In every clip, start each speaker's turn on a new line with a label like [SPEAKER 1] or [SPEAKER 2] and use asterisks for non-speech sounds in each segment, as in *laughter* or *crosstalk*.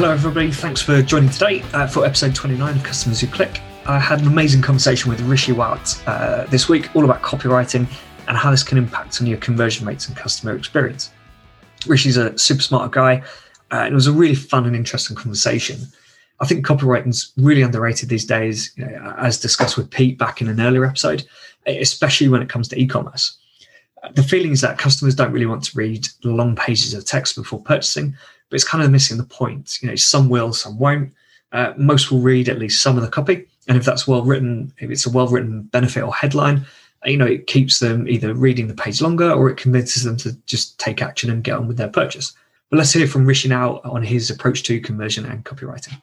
[SPEAKER 1] hello, everybody. Thanks for joining today uh, for episode 29 of Customers Who Click. I had an amazing conversation with Rishi Rawat uh, this week, all about copywriting and how this can impact on your conversion rates and customer experience. Rishi's a super smart guy, uh, and it was a really fun and interesting conversation. I think copywriting's really underrated these days, you know, as discussed with Pete back in an earlier episode, especially when it comes to e-commerce. The feeling is that customers don't really want to read long pages of text before purchasing, but it's kind of missing the point. You know, some will, some won't. Uh, most will read at least some of the copy, and if that's well written, if it's a well written benefit or headline, you know, it keeps them either reading the page longer or it convinces them to just take action and get on with their purchase. But let's hear from Rishi now on his approach to conversion and copywriting.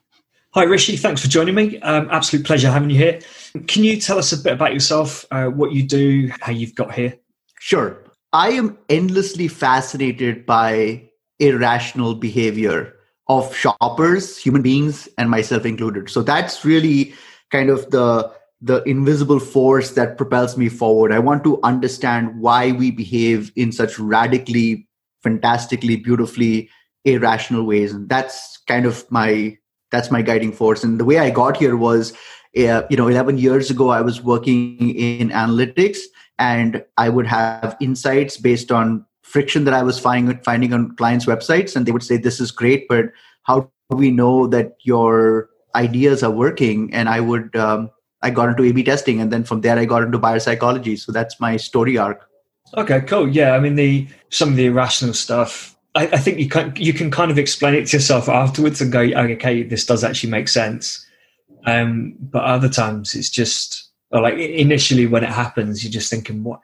[SPEAKER 1] Hi, Rishi. Thanks for joining me. Um, absolute pleasure having you here. Can you tell us a bit about yourself, uh, what you do, how you've got here?
[SPEAKER 2] Sure. I am endlessly fascinated by irrational behavior of shoppers, human beings, and myself included. So that's really kind of the the invisible force that propels me forward. I want to understand why we behave in such radically, fantastically, beautifully irrational ways, and that's kind of my that's my guiding force. And the way I got here was, uh, you know, 11 years ago, I was working in analytics, and I would have insights based on friction that I was finding finding on clients' websites, and they would say, "This is great, but how do we know that your ideas are working?" And I would um, I got into A/B testing, and then from there I got into buyer psychology. So that's my story arc.
[SPEAKER 1] Okay, cool. Yeah, I mean the some of the irrational stuff. I, I think you can you can kind of explain it to yourself afterwards and go, okay, this does actually make sense. Um, but other times it's just like initially when it happens, you're just thinking, what?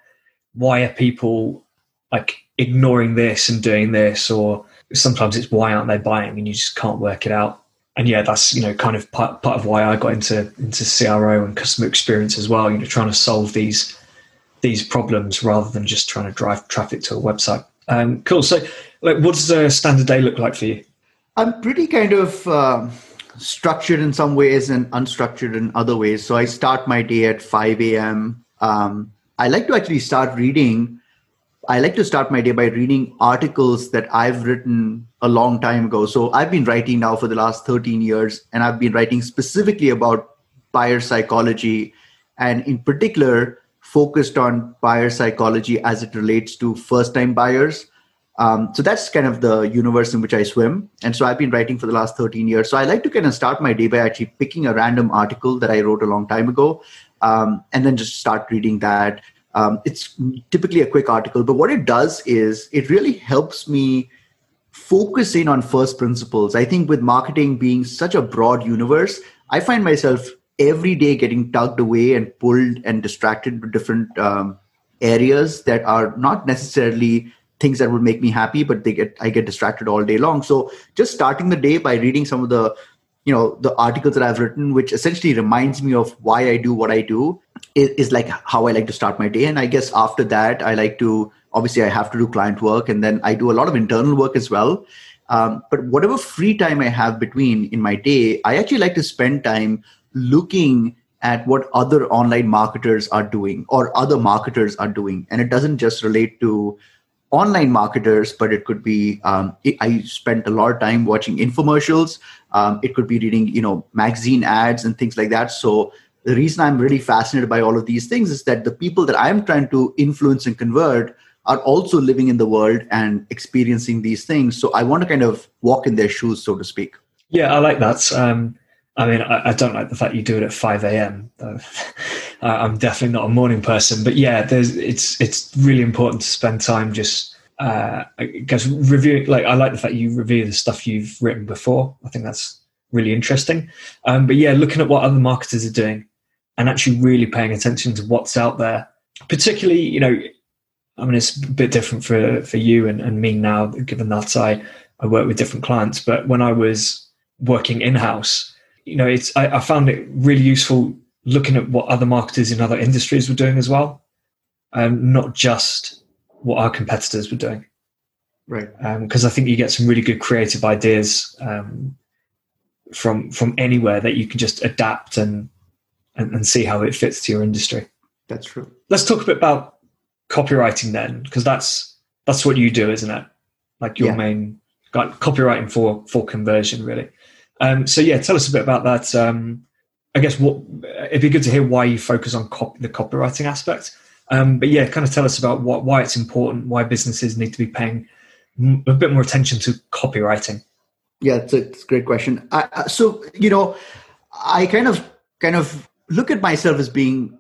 [SPEAKER 1] Why are people like ignoring this and doing this? Or sometimes it's why aren't they buying, and you just can't work it out and yeah, that's you know kind of part, part of why I got into into CRO and customer experience as well. You know, trying to solve these these problems rather than just trying to drive traffic to a website. Um, cool. So, like, what does a standard day look like for you?
[SPEAKER 2] I'm pretty kind of uh, structured in some ways and unstructured in other ways. So I start my day at 5 a.m. Um, I like to actually start reading I like to start my day by reading articles that I've written a long time ago. So I've been writing now for the last 13 years, and I've been writing specifically about buyer psychology, and in particular, focused on buyer psychology as it relates to first time buyers. Um, so that's kind of the universe in which I swim. And so I've been writing for the last 13 years. So I like to kind of start my day by actually picking a random article that I wrote a long time ago um, and then just start reading that. Um, it's typically a quick article, but what it does is it really helps me focus in on first principles. I think with marketing being such a broad universe, I find myself every day getting tugged away and pulled and distracted to different um, areas that are not necessarily things that would make me happy, but they get I get distracted all day long. So just starting the day by reading some of the you know the articles that i've written which essentially reminds me of why i do what i do is, is, like how i like to start my day and i guess after that i like to obviously i have to do client work and then i do a lot of internal work as well um, but whatever free time i have between in my day i actually like to spend time looking at what other online marketers are doing or other marketers are doing and it doesn't just relate to online marketers, but it could be. Um, it, I spent a lot of time watching infomercials. Um, it could be reading, you know, magazine ads and things like that. So the reason I'm really fascinated by all of these things is that the people that I'm trying to influence and convert are also living in the world and experiencing these things. So I want to kind of walk in their shoes, so to speak.
[SPEAKER 1] Yeah, I like that. Um, I mean, I, I, don't like the fact you do it at 5 a.m. *laughs* I'm definitely not a morning person, but yeah, there's, it's it's really important to spend time just uh, review. Like, I like the fact you review the stuff you've written before. I think that's really interesting. Um, but yeah, looking at what other marketers are doing and actually really paying attention to what's out there, particularly, you know, I mean, it's a bit different for for you and, and me now, given that I I work with different clients. But when I was working in house you know, it's I, I, found it really useful looking at what other marketers in other industries were doing as well, um, not just what our competitors were doing.
[SPEAKER 2] Right.
[SPEAKER 1] Because um, I think you get some really good creative ideas um, from from anywhere that you can just adapt and, and and see how it fits to your industry.
[SPEAKER 2] That's true.
[SPEAKER 1] Let's talk a bit about copywriting then, because that's that's what you do, isn't it? Like your yeah. main like copywriting for for conversion, really. Um, so yeah, tell us a bit about that. Um, I guess what it'd be good to hear why you focus on cop- the copywriting aspect. Um, but yeah, kind of tell us about what, why it's important, why businesses need to be paying a bit more attention to copywriting.
[SPEAKER 2] Yeah, it's a, it's a great question. I, so you know, I kind of kind of look at myself as being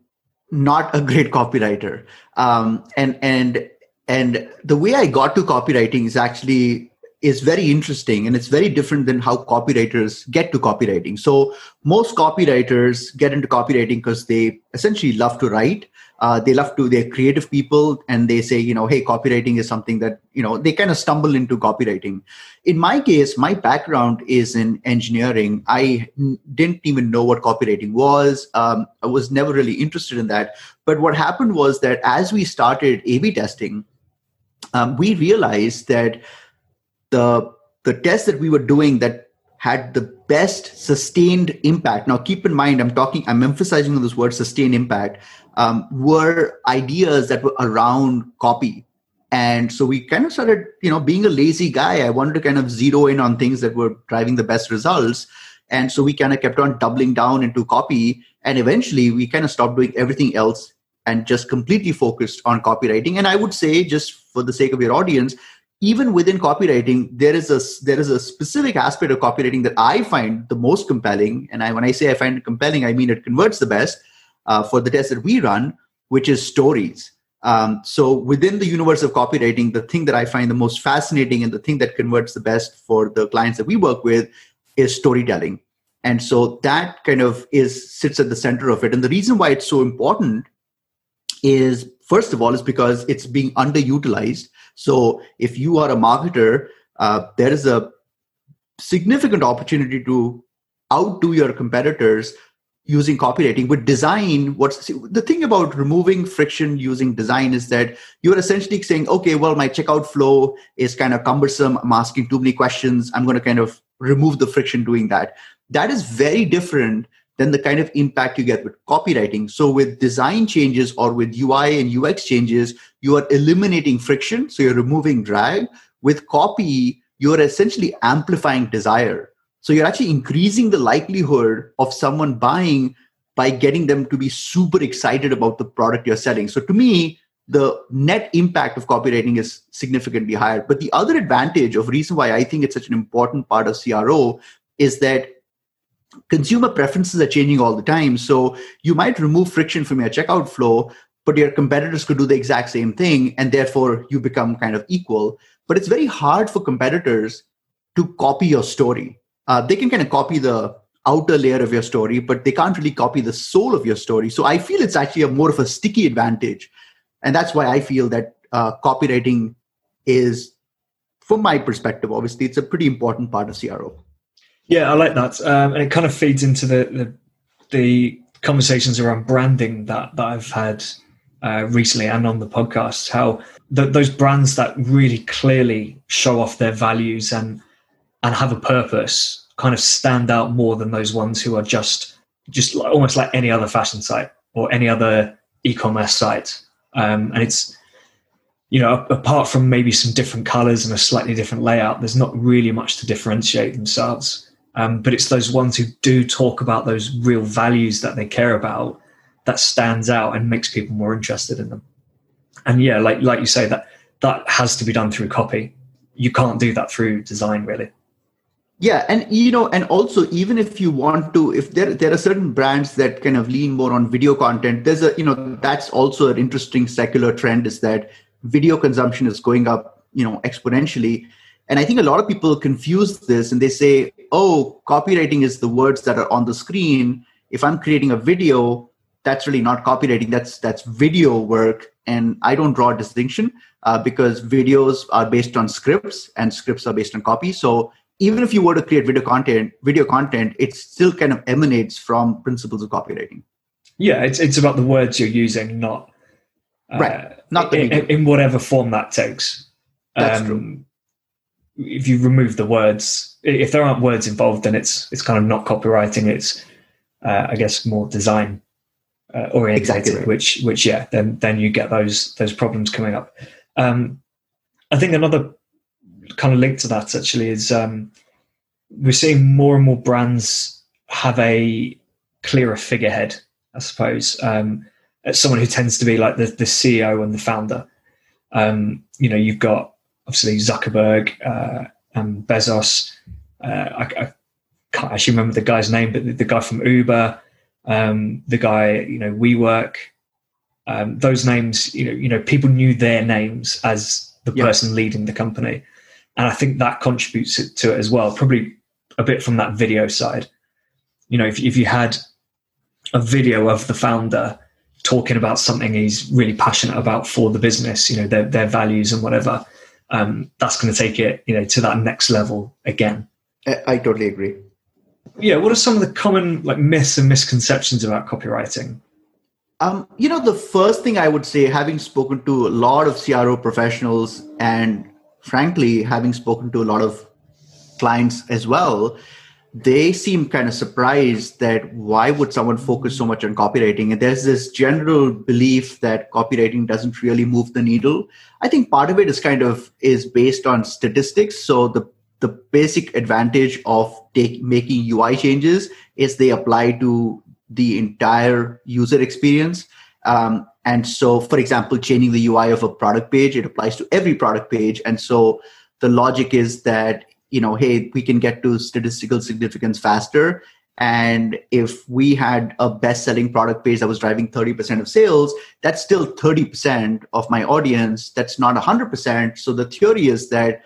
[SPEAKER 2] not a great copywriter, um, and and and the way I got to copywriting is actually is very interesting and it's very different than how copywriters get to copywriting. So most copywriters get into copywriting because they essentially love to write. Uh, they love to, they're creative people and they say, you know, hey, copywriting is something that, you know, they kind of stumble into copywriting. In my case, my background is in engineering. I n- didn't even know what copywriting was. Um, I was never really interested in that. But what happened was that as we started A B testing, um, we realized that the the tests that we were doing that had the best sustained impact. Now keep in mind i'm talking i'm emphasizing on this word sustained impact um, were ideas that were around copy. And so we kind of started you know being a lazy guy. I wanted to kind of zero in on things that were driving the best results. And so we kind of kept on doubling down into copy. And eventually we kind of stopped doing everything else and just completely focused on copywriting. And i would say just for the sake of your audience even within copywriting there is a there is a specific aspect of copywriting that i find the most compelling. And I, when i say i find it compelling i mean it converts the best uh, for the test that we run which is stories. Um, so within the universe of copywriting the thing that i find the most fascinating and the thing that converts the best for the clients that we work with is storytelling. And so that kind of is sits at the center of it. And the reason why it's so important is first of all is because it's being underutilized so if you are a marketer, uh, there is a significant opportunity to outdo your competitors using copywriting with design. What's the thing about removing friction using design is that you're essentially saying okay well my checkout flow is kind of cumbersome. I'm asking too many questions. I'm going to kind of remove the friction doing that. That is very different than the kind of impact you get with copywriting. So with design changes or with UI and UX changes, you are eliminating friction. So you're removing drag. With copy, you're essentially amplifying desire. So you're actually increasing the likelihood of someone buying by getting them to be super excited about the product you're selling. So to me, the net impact of copywriting is significantly higher. But the other advantage of reason why I think it's such an important part of CRO is that consumer preferences are changing all the time. So you might remove friction from your checkout flow, but your competitors could do the exact same thing, and therefore you become kind of equal. But it's very hard for competitors to copy your story. Uh, they can kind of copy the outer layer of your story, but they can't really copy the soul of your story. So I feel it's actually a more of a sticky advantage. And that's why I feel that uh, copywriting is, from my perspective, obviously, it's a pretty important part of CRO.
[SPEAKER 1] Yeah, I like that, um, and it kind of feeds into the, the, the conversations around branding that that I've had uh, recently and on the podcast. How the, those brands that really clearly show off their values and and have a purpose kind of stand out more than those ones who are just just like, almost like any other fashion site or any other e-commerce site. Um, and it's you know apart from maybe some different colors and a slightly different layout, there's not really much to differentiate themselves. Um, but it's those ones who do talk about those real values that they care about that stands out and makes people more interested in them. And yeah, like like you say, that that has to be done through copy. You can't do that through design, really.
[SPEAKER 2] Yeah, and you know, and also even if you want to, if there there are certain brands that kind of lean more on video content, there's a you know that's also an interesting secular trend is that video consumption is going up, you know, exponentially and I think a lot of people confuse this and they say, oh, copywriting is the words that are on the screen. If I'm creating a video, that's really not copywriting. That's that's video work. And I don't draw a distinction uh, because videos are based on scripts and scripts are based on copy. So even if you were to create video content, video content, it still kind of emanates from principles of copywriting.
[SPEAKER 1] Yeah, it's it's about the words you're using, not
[SPEAKER 2] uh, right, not the
[SPEAKER 1] in, in, whatever form that takes.
[SPEAKER 2] That's um, true
[SPEAKER 1] if you remove the words, if there aren't words involved, then it's it's kind of not copywriting. It's uh, I guess more design uh, oriented, exactly right. which which yeah, then then you get those those problems coming up. Um, I think another kind of link to that actually is um, we're seeing more and more brands have a clearer figurehead, I suppose. Um, as someone who tends to be like the, the CEO and the founder. Um, you know, you've got obviously Zuckerberg uh, and Bezos. Uh, I, I, can't actually remember the guy's name, but the, the guy from Uber, um, the guy, you know, WeWork. Um, those names, you know, you know, people knew their names as the person leading the company, and I think that contributes to it as well. Probably a bit from that video side. You know, if, if you had a video of the founder talking about something he's really passionate about for the business, you know, their, their values and whatever, um, that's going to take it, you know, to that next level again.
[SPEAKER 2] I, totally agree.
[SPEAKER 1] Yeah. What are some of the common like myths and misconceptions about copywriting?
[SPEAKER 2] Um, you know, the first thing I would say, having spoken to a lot of CRO professionals and frankly, having spoken to a lot of clients as well, they seem kind of surprised that why would someone focus so much on copywriting and there's this general belief that copywriting doesn't really move the needle i think part of it is kind of is based on statistics so the the basic advantage of take, making ui changes is they apply to the entire user experience um, and so for example changing the ui of a product page it applies to every product page and so the logic is that you know, hey, we can get to statistical significance faster. And if we had a best selling product page that was driving 30% of sales, that's still 30% of my audience. That's not 100%. So the theory is that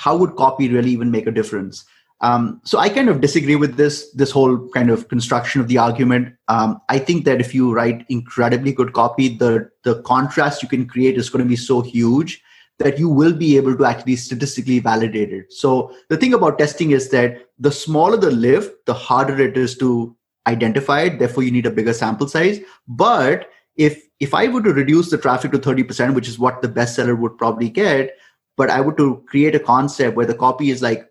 [SPEAKER 2] how would copy really even make a difference? Um, so I kind of disagree with this this whole kind of construction of the argument. Um, I think that if you write incredibly good copy, the the contrast you can create is going to be so huge that you will be able to actually statistically validate it. So the thing about testing is that the smaller the lift, the harder it is to identify it. Therefore, you need a bigger sample size. But if if I were to reduce the traffic to 30%, which is what the bestseller would probably get, but I would to create a concept where the copy is like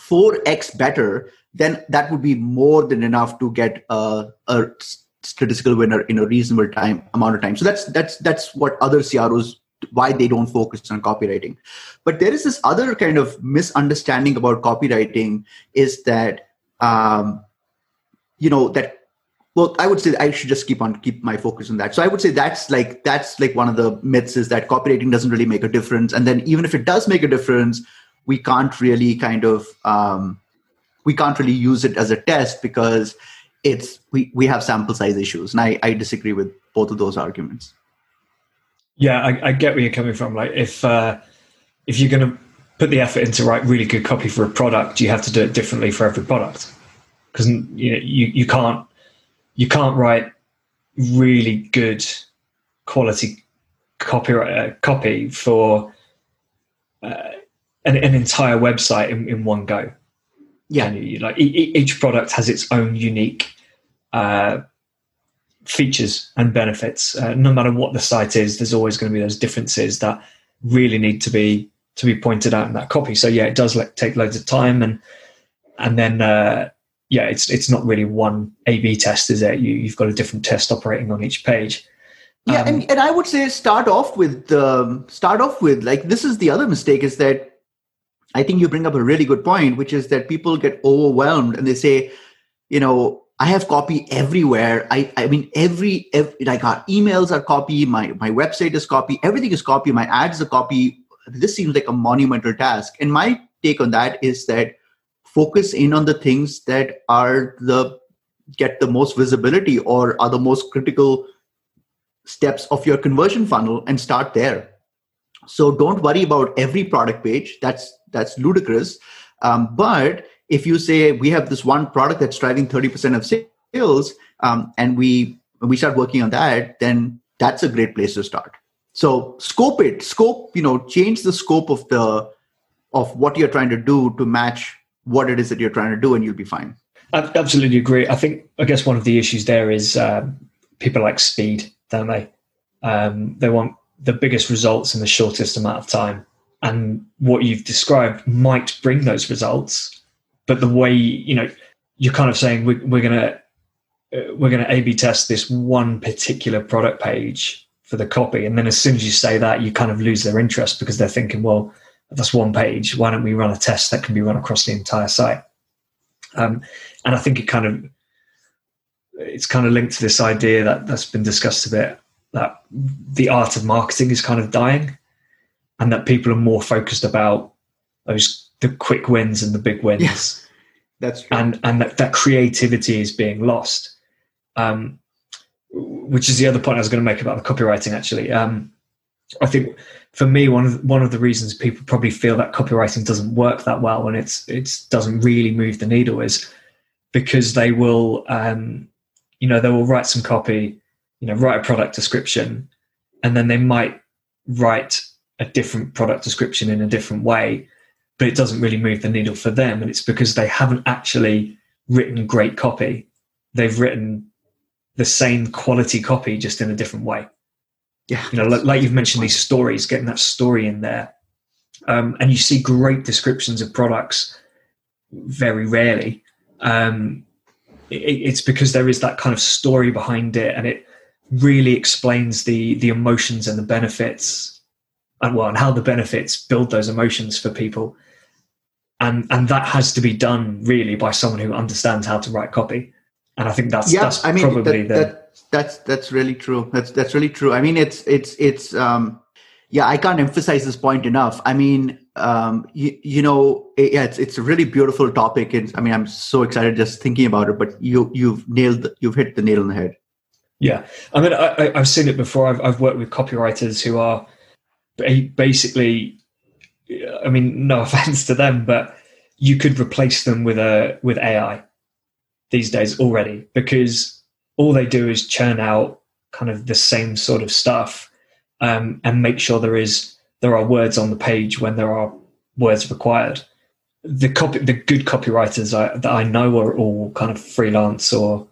[SPEAKER 2] 4x better, then that would be more than enough to get a, a statistical winner in a reasonable time amount of time. So that's that's that's what other CROs why they don't focus on copywriting but there is this other kind of misunderstanding about copywriting is that um, you know that well i would say i should just keep on keep my focus on that. So i would say that's like that's like one of the myths is that copywriting doesn't really make a difference. And then even if it does make a difference we can't really kind of um, we can't really use it as a test because it's we, we have sample size issues. And I, I disagree with both of those arguments.
[SPEAKER 1] Yeah, I, I, get where you're coming from. Like if uh, if you're going to put the effort into write really good copy for a product, you have to do it differently for every product. Because you, know, you you can't you can't write really good quality copy uh, copy for uh, an, an, entire website in, in one go. Yeah, you, like e- each product has its own unique uh, features and benefits. Uh, no matter what the site is, there's always going to be those differences that really need to be to be pointed out in that copy. So yeah, it does like, take loads of time, and and then uh, yeah, it's it's not really one A/B test, is it? You you've got a different test operating on each page.
[SPEAKER 2] Yeah, um, and, and I would say start off with um, start off with like this is the other mistake is that I think you bring up a really good point, which is that people get overwhelmed and they say, you know, I have copy everywhere. I, I mean, every, every like our emails are copy, my, my website is copy, everything is copy, my ads are copy. This seems like a monumental task. And my take on that is that focus in on the things that are the get the most visibility or are the most critical steps of your conversion funnel and start there. So don't worry about every product page. That's that's ludicrous. Um, but if you say we have this one product that's driving 30% of sales um, and we we start working on that then that's a great place to start so scope it scope you know change the scope of the of what you're trying to do to match what it is that you're trying to do and you'll be fine.
[SPEAKER 1] I absolutely agree. I think i guess one of the issues there is um, people like speed don't they? Um, they want the biggest results in the shortest amount of time. And what you've described might bring those results but the way you know you're kind of saying we're, we're gonna uh, we're gonna A/B test this one particular product page for the copy, and then as soon as you say that, you kind of lose their interest because they're thinking, well, that's one page. Why don't we run a test that can be run across the entire site? Um, and I think it kind of it's kind of linked to this idea that that's been discussed a bit that the art of marketing is kind of dying, and that people are more focused about those the quick wins and the big wins.
[SPEAKER 2] Yes, that's true.
[SPEAKER 1] And and that, that creativity is being lost. Um, which is the other point I was going to make about the copywriting. Actually, um, I think for me, one of one of the reasons people probably feel that copywriting doesn't work that well and it's it doesn't really move the needle is because they will, um, you know, they will write some copy, you know, write a product description, and then they might write a different product description in a different way, but it doesn't really move the needle for them, and it's because they haven't actually written great copy. They've written the same quality copy just in a different way.
[SPEAKER 2] Yeah,
[SPEAKER 1] you know, like, like you've mentioned these stories, getting that story in there, um, and you see great descriptions of products very rarely. Um, it, it's because there is that kind of story behind it, and it really explains the the emotions and the benefits, and well, and how the benefits build those emotions for people, and and that has to be done really by someone who understands how to write copy. And I think that's yeah, that's I mean, probably that, the
[SPEAKER 2] that, that's that's really true. That's that's really true. I mean, it's it's it's um, yeah. I can't emphasize this point enough. I mean, um, you, you know, it, yeah, it's it's a really beautiful topic, and I mean, I'm so excited just thinking about it. But you you've nailed you've hit the nail on the head.
[SPEAKER 1] Yeah, I mean, I, have seen it before. I've I've worked with copywriters who are basically, I mean, no *laughs* offense to them, but you could replace them with a with AI these days already because all they do is churn out kind of the same sort of stuff um, and make sure there is there are words on the page when there are words required. The copy, the good copywriters I, that I know are all kind of freelance or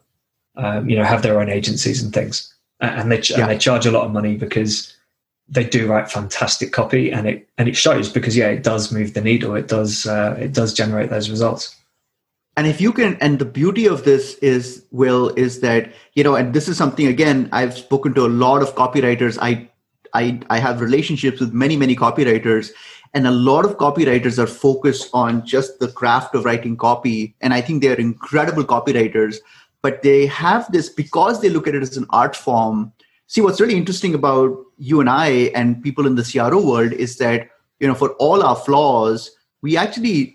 [SPEAKER 1] um, you know have their own agencies and things, and they yeah. and they charge a lot of money because they do write fantastic copy, and it and it shows because yeah, it does move the needle. It does uh, it does generate those results
[SPEAKER 2] and if you can and the beauty of this is will is that you know and this is something again i've spoken to a lot of copywriters. I i i have relationships with many many copywriters. And a lot of copywriters are focused on just the craft of writing copy. And i think they're incredible copywriters. But they have this because they look at it as an art form. See what's really interesting about you and i and people in the cro world is that you know for all our flaws we actually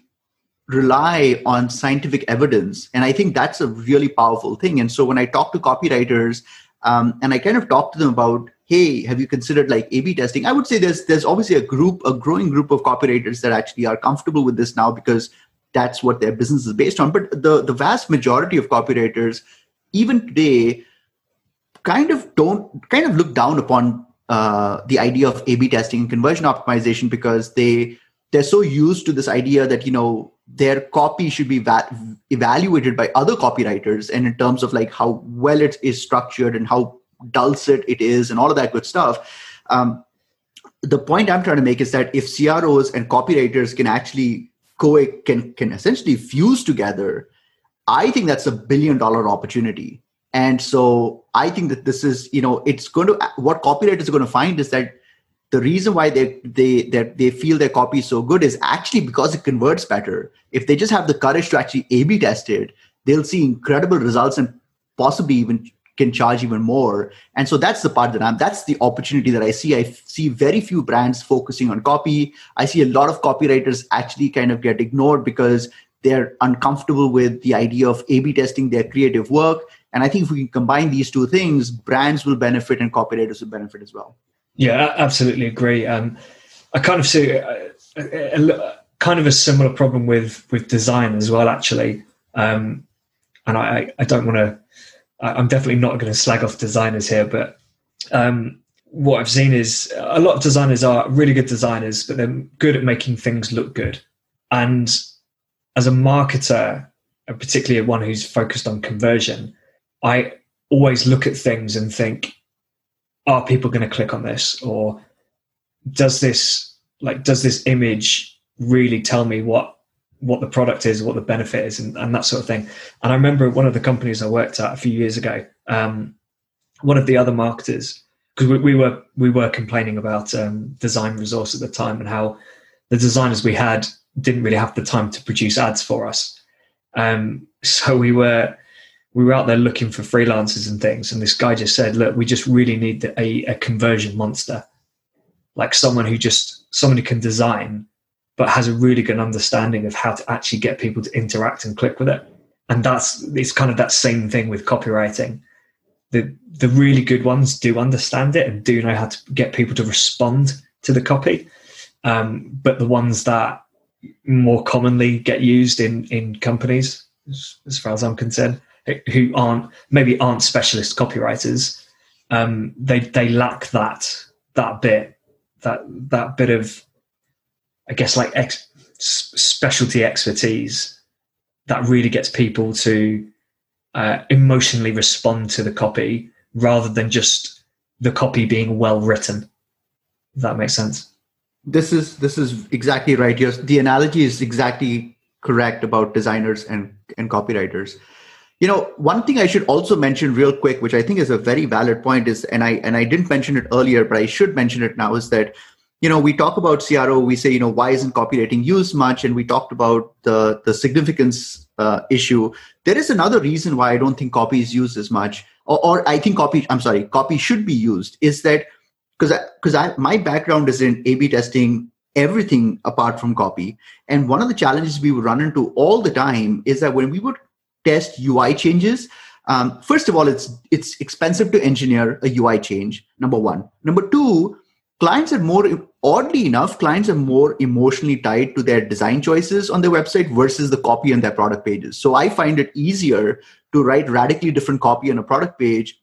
[SPEAKER 2] rely on scientific evidence. And I think that's a really powerful thing. And so when I talk to copywriters, um, and I kind of talk to them about, hey, have you considered like A/B testing? I would say there's there's obviously a group, a growing group of copywriters that actually are comfortable with this now because that's what their business is based on. But the the vast majority of copywriters, even today, kind of don't kind of look down upon uh, the idea of A/B testing and conversion optimization because they they're so used to this idea that you know their copy should be va- evaluated by other copywriters and in terms of like how well it is structured and how dulcet it is and all of that good stuff. Um, the point i'm trying to make is that if cros and copywriters can actually co can can essentially fuse together i think that's a billion dollar opportunity. And so i think that this is you know it's going to what copywriters are going to find is that the reason why they they that they feel their copy is so good is actually because it converts better. If they just have the courage to actually A/B test it, they'll see incredible results and possibly even can charge even more. And so that's the part that I'm that's the opportunity that I see. I see very few brands focusing on copy. I see a lot of copywriters actually kind of get ignored because they're uncomfortable with the idea of A/B testing their creative work. And I think if we can combine these two things, brands will benefit and copywriters will benefit as well.
[SPEAKER 1] Yeah, absolutely agree. Um, I kind of see a, a, a, kind of a similar problem with with design as well, actually. Um, and I, I don't want to. I'm definitely not going to slag off designers here, but um, what I've seen is a lot of designers are really good designers, but they're good at making things look good. And as a marketer, particularly one who's focused on conversion, I always look at things and think, are people going to click on this or does this like does this image really tell me what what the product is what the benefit is and, and that sort of thing and i remember one of the companies i worked at a few years ago um, one of the other marketers because we, we, were we were complaining about um, design resource at the time and how the designers we had didn't really have the time to produce ads for us. Um, *laughs* so we were we were out there looking for freelancers and things, and this guy just said, "Look, we just really need a, a conversion monster, like someone who just someone who can design, but has a really good understanding of how to actually get people to interact and click with it." And that's it's kind of that same thing with copywriting. The the really good ones do understand it and do know how to get people to respond to the copy, um, but the ones that more commonly get used in in companies, as, as far as I'm concerned who aren't maybe aren't specialist copywriters, um, they they lack that that bit that that bit of I guess like ex, specialty expertise that really gets people to uh, emotionally respond to the copy rather than just the copy being well written. If that makes sense.
[SPEAKER 2] This is this is exactly right. Yes, the analogy is exactly correct about designers and and copywriters you know one thing i should also mention real quick which i think is a very valid point is and i and i didn't mention it earlier but i should mention it now is that you know we talk about cro we say you know why isn't copywriting used much and we talked about the the significance uh, issue. There is another reason why i don't think copy is used as much or, or i think copy i'm sorry copy should be used is that because because I, my background is in a b testing everything apart from copy and one of the challenges we would run into all the time is that when we would test UI changes. Um, first of all, it's it's expensive to engineer a UI change. Number one. Number two, clients are more oddly enough, clients are more emotionally tied to their design choices on their website versus the copy on their product pages. So I find it easier to write radically different copy on a product page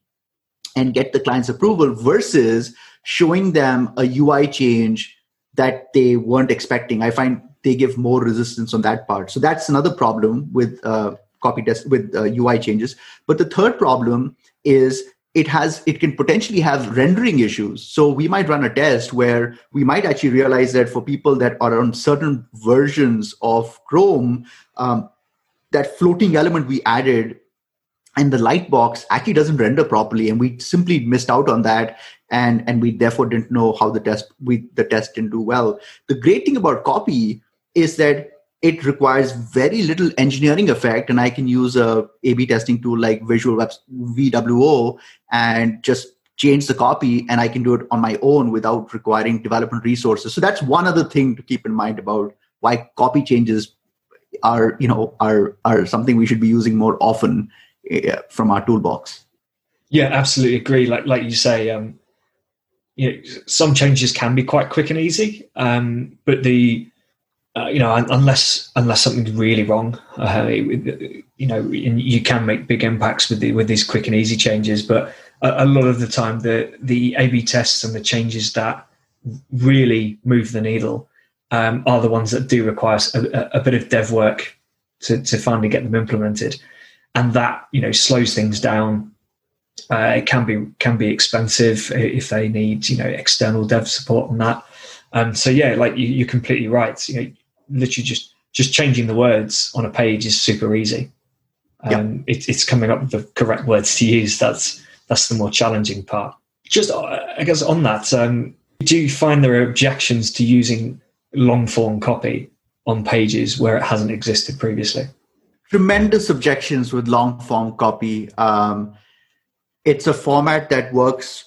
[SPEAKER 2] and get the client's approval versus showing them a UI change that they weren't expecting. I find they give more resistance on that part. So that's another problem with uh, copy test with uh, UI changes. But the third problem is it has it can potentially have rendering issues. So we might run a test where we might actually realize that for people that are on certain versions of Chrome, um, that floating element we added and the light box actually doesn't render properly and we simply missed out on that and and we therefore didn't know how the test we the test didn't do well the great thing about copy is that it requires very little engineering effect and i can use a a-b testing tool like visual web vwo and just change the copy and i can do it on my own without requiring development resources. So that's one other thing to keep in mind about why copy changes are you know are are something we should be using more often uh, from our toolbox.
[SPEAKER 1] Yeah absolutely agree. Like like you say um you know some changes can be quite quick and easy um but the uh, you know, unless unless something's really wrong, uh, you know, you can make big impacts with the, with these quick and easy changes. But a, a, lot of the time, the the A/B tests and the changes that really move the needle um, are the ones that do require a, a, bit of dev work to to finally get them implemented, and that you know slows things down. Uh, it can be can be expensive if they need you know external dev support on that. Um, so yeah, like you, are completely right. You know, literally just just changing the words on a page is super easy. Um, it, it's coming up with the correct words to use. That's that's the more challenging part. Just uh, I guess on that, um, do you find there are objections to using long form copy on pages where it hasn't existed previously?
[SPEAKER 2] Tremendous objections with long form copy. Um, it's a format that works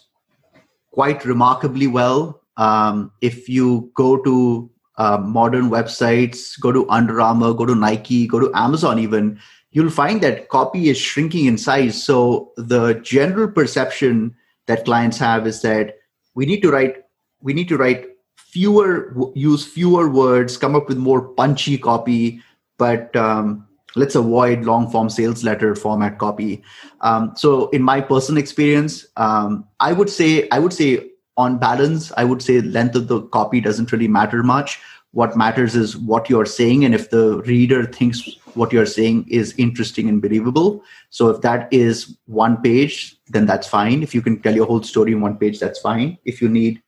[SPEAKER 2] quite remarkably well. Um, if you go to uh, modern websites, go to Under Armour, go to Nike, go to Amazon, even, you'll find that copy is shrinking in size. So the general perception that clients have is that we need to write, we need to write fewer, use fewer words, come up with more punchy copy, but um, let's avoid long form sales letter format copy. Um, so in my personal experience, um, I would say, I would say on balance, I would say length of the copy doesn't really matter much. What matters is what you're saying, and if the reader thinks what you're saying is interesting and believable. So if that is one page, then that's fine. If you can tell your whole story in one page, that's fine. If you need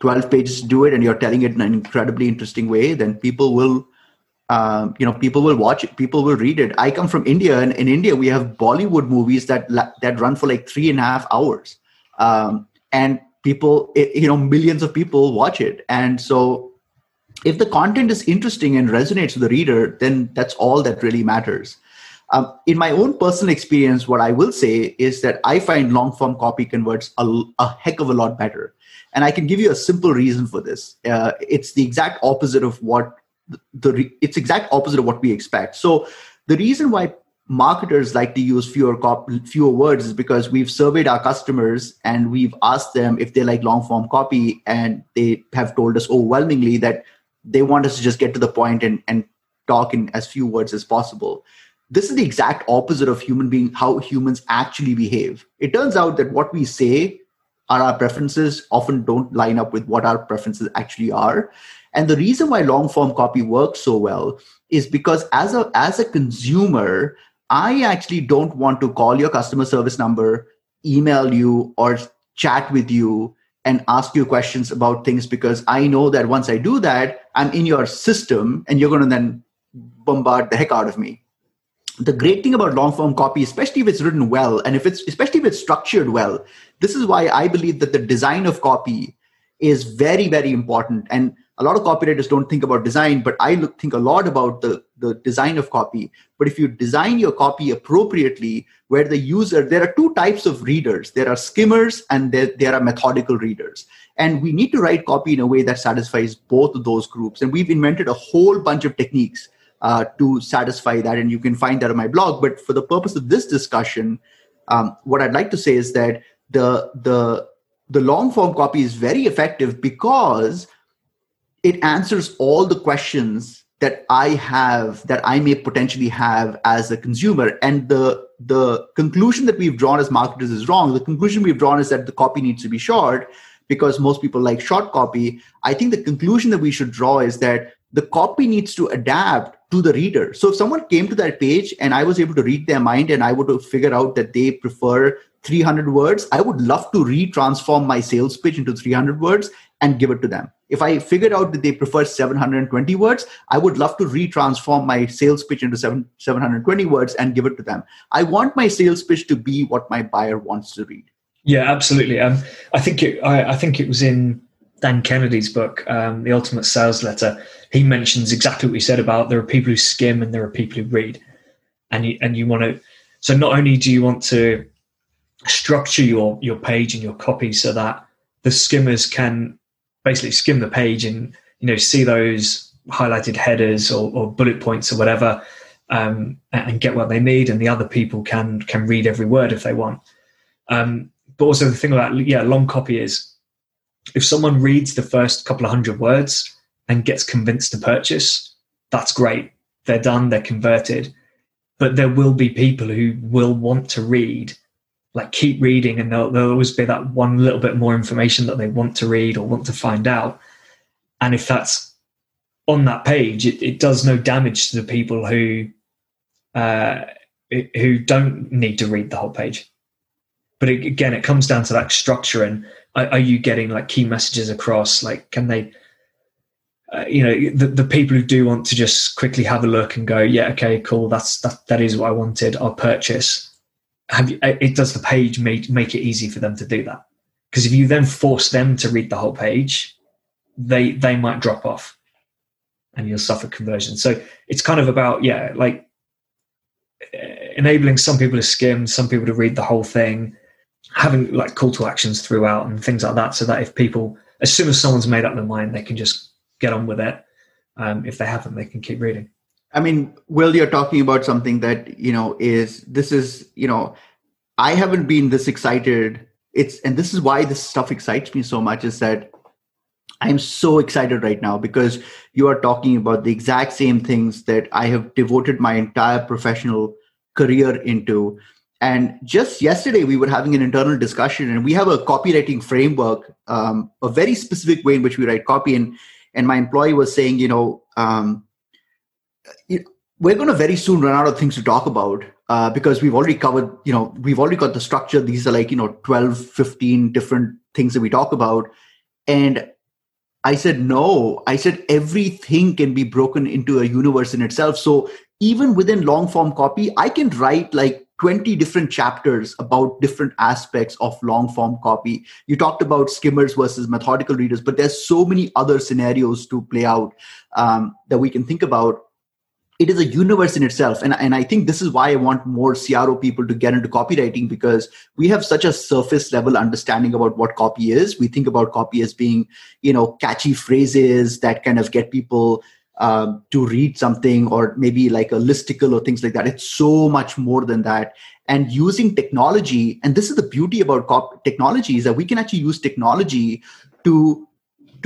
[SPEAKER 2] 12 pages to do it and you're telling it in an incredibly interesting way, then people will um, you know people will watch it people will read it i come from india and in india we have bollywood movies that that run for like three and a half hours um, and people it, you know millions of people watch it and so if the content is interesting and resonates with the reader, then that's all that really matters. Um, in my own personal experience, what I will say is that I find long form copy converts a, a, heck of a lot better. And I can give you a simple reason for this. Uh, it's the exact opposite of what the, the it's exact opposite of what we expect. So the reason why marketers like to use fewer cop- fewer words is because we've surveyed our customers and we've asked them if they like long form copy and they have told us overwhelmingly that they want us to just get to the point and, and talk in as few words as possible. This is the exact opposite of human being how humans actually behave. It turns out that what we say are our preferences often don't line up with what our preferences actually are. And the reason why long form copy works so well is because as a as a consumer i actually don't want to call your customer service number email you or chat with you and ask you questions about things because i know that once i do that i'm in your system and you're going to then bombard the heck out of me the great thing about long form copy, especially if it's written well, and if it's especially if it's structured well, this is why I believe that the design of copy is very, very important. And a lot of copywriters don't think about design, but I look, think a lot about the, the design of copy. But if you design your copy appropriately, where the user, there are two types of readers. There are skimmers and there, there are methodical readers. And we need to write copy in a way that satisfies both of those groups. And we've invented a whole bunch of techniques uh, to satisfy that. And you can find that on my blog. But for the purpose of this discussion, um, what I'd like to say is that the the the long form copy is very effective because it answers all the questions that I have that I may potentially have as a consumer. And the the conclusion that we've drawn as marketers is wrong. The conclusion we've drawn is that the copy needs to be short because most people like short copy. I think the conclusion that we should draw is that the copy needs to adapt to the reader. So if someone came to that page and I was able to read their mind and I would figure out that they prefer 300 words, I would love to retransform my sales pitch into 300 words and give it to them. If I figured out that they prefer 720 words, I would love to retransform my sales pitch into 7, 720 words and give it to them. I want my sales pitch to be what my buyer wants to read.
[SPEAKER 1] Yeah, absolutely. Um, I think it. I, I think it was in Dan Kennedy's book, um, The Ultimate Sales Letter, he mentions exactly what you said about there are people who skim and there are people who read. And you, and you want to, so not only do you want to structure your, your page and your copy so that the skimmers can basically skim the page and, you know, see those highlighted headers or, or bullet points or whatever um, and get what they need. And the other people can, can read every word if they want. Um, but also the thing about, yeah, long copy is if someone reads the first couple of hundred words and gets convinced to purchase, that's great. They're done, they're converted. But there will be people who will want to read, like keep reading, and there'll, there'll always be that one little bit more information that they want to read or want to find out. And if that's on that page, it, it does no damage to the people who uh, who don't need to read the whole page. But it, again, it comes down to that structure and are, are you getting like key messages across? Like, can they, uh, you know, the, the people who do want to just quickly have a look and go, yeah, okay, cool, that's that that is what I wanted. I'll purchase. Have you, it does the page make make it easy for them to do that? Because if you then force them to read the whole page, they they might drop off, and you'll suffer conversion. So it's kind of about yeah, like enabling some people to skim, some people to read the whole thing, having like call to actions throughout and things like that so that if people as soon as someone's made up their mind they can just get on with it um, if they haven't they can keep reading
[SPEAKER 2] i mean will you're talking about something that you know is this is you know i haven't been this excited it's and this is why this stuff excites me so much is that i'm so excited right now because you are talking about the exact same things that i have devoted my entire professional career into and just yesterday, we were having an internal discussion, and we have a copywriting framework, um, a very specific way in which we write copy. And and my employee was saying, you know, um, we're going to very soon run out of things to talk about uh, because we've already covered, you know, we've already got the structure. These are like, you know, 12, 15 different things that we talk about. And I said, no. I said, everything can be broken into a universe in itself. So even within long form copy, I can write like 20 different chapters about different aspects of long form copy. You talked about skimmers versus methodical readers, but there's so many other scenarios to play out um, that we can think about. It is a universe in itself. And, and I think this is why I want more CRO people to get into copywriting because we have such a surface level understanding about what copy is. We think about copy as being, you know, catchy phrases that kind of get people um, to read something or maybe like a listicle or things like that. It's so much more than that. And using technology, and this is the beauty about cop- technology is that we can actually use technology to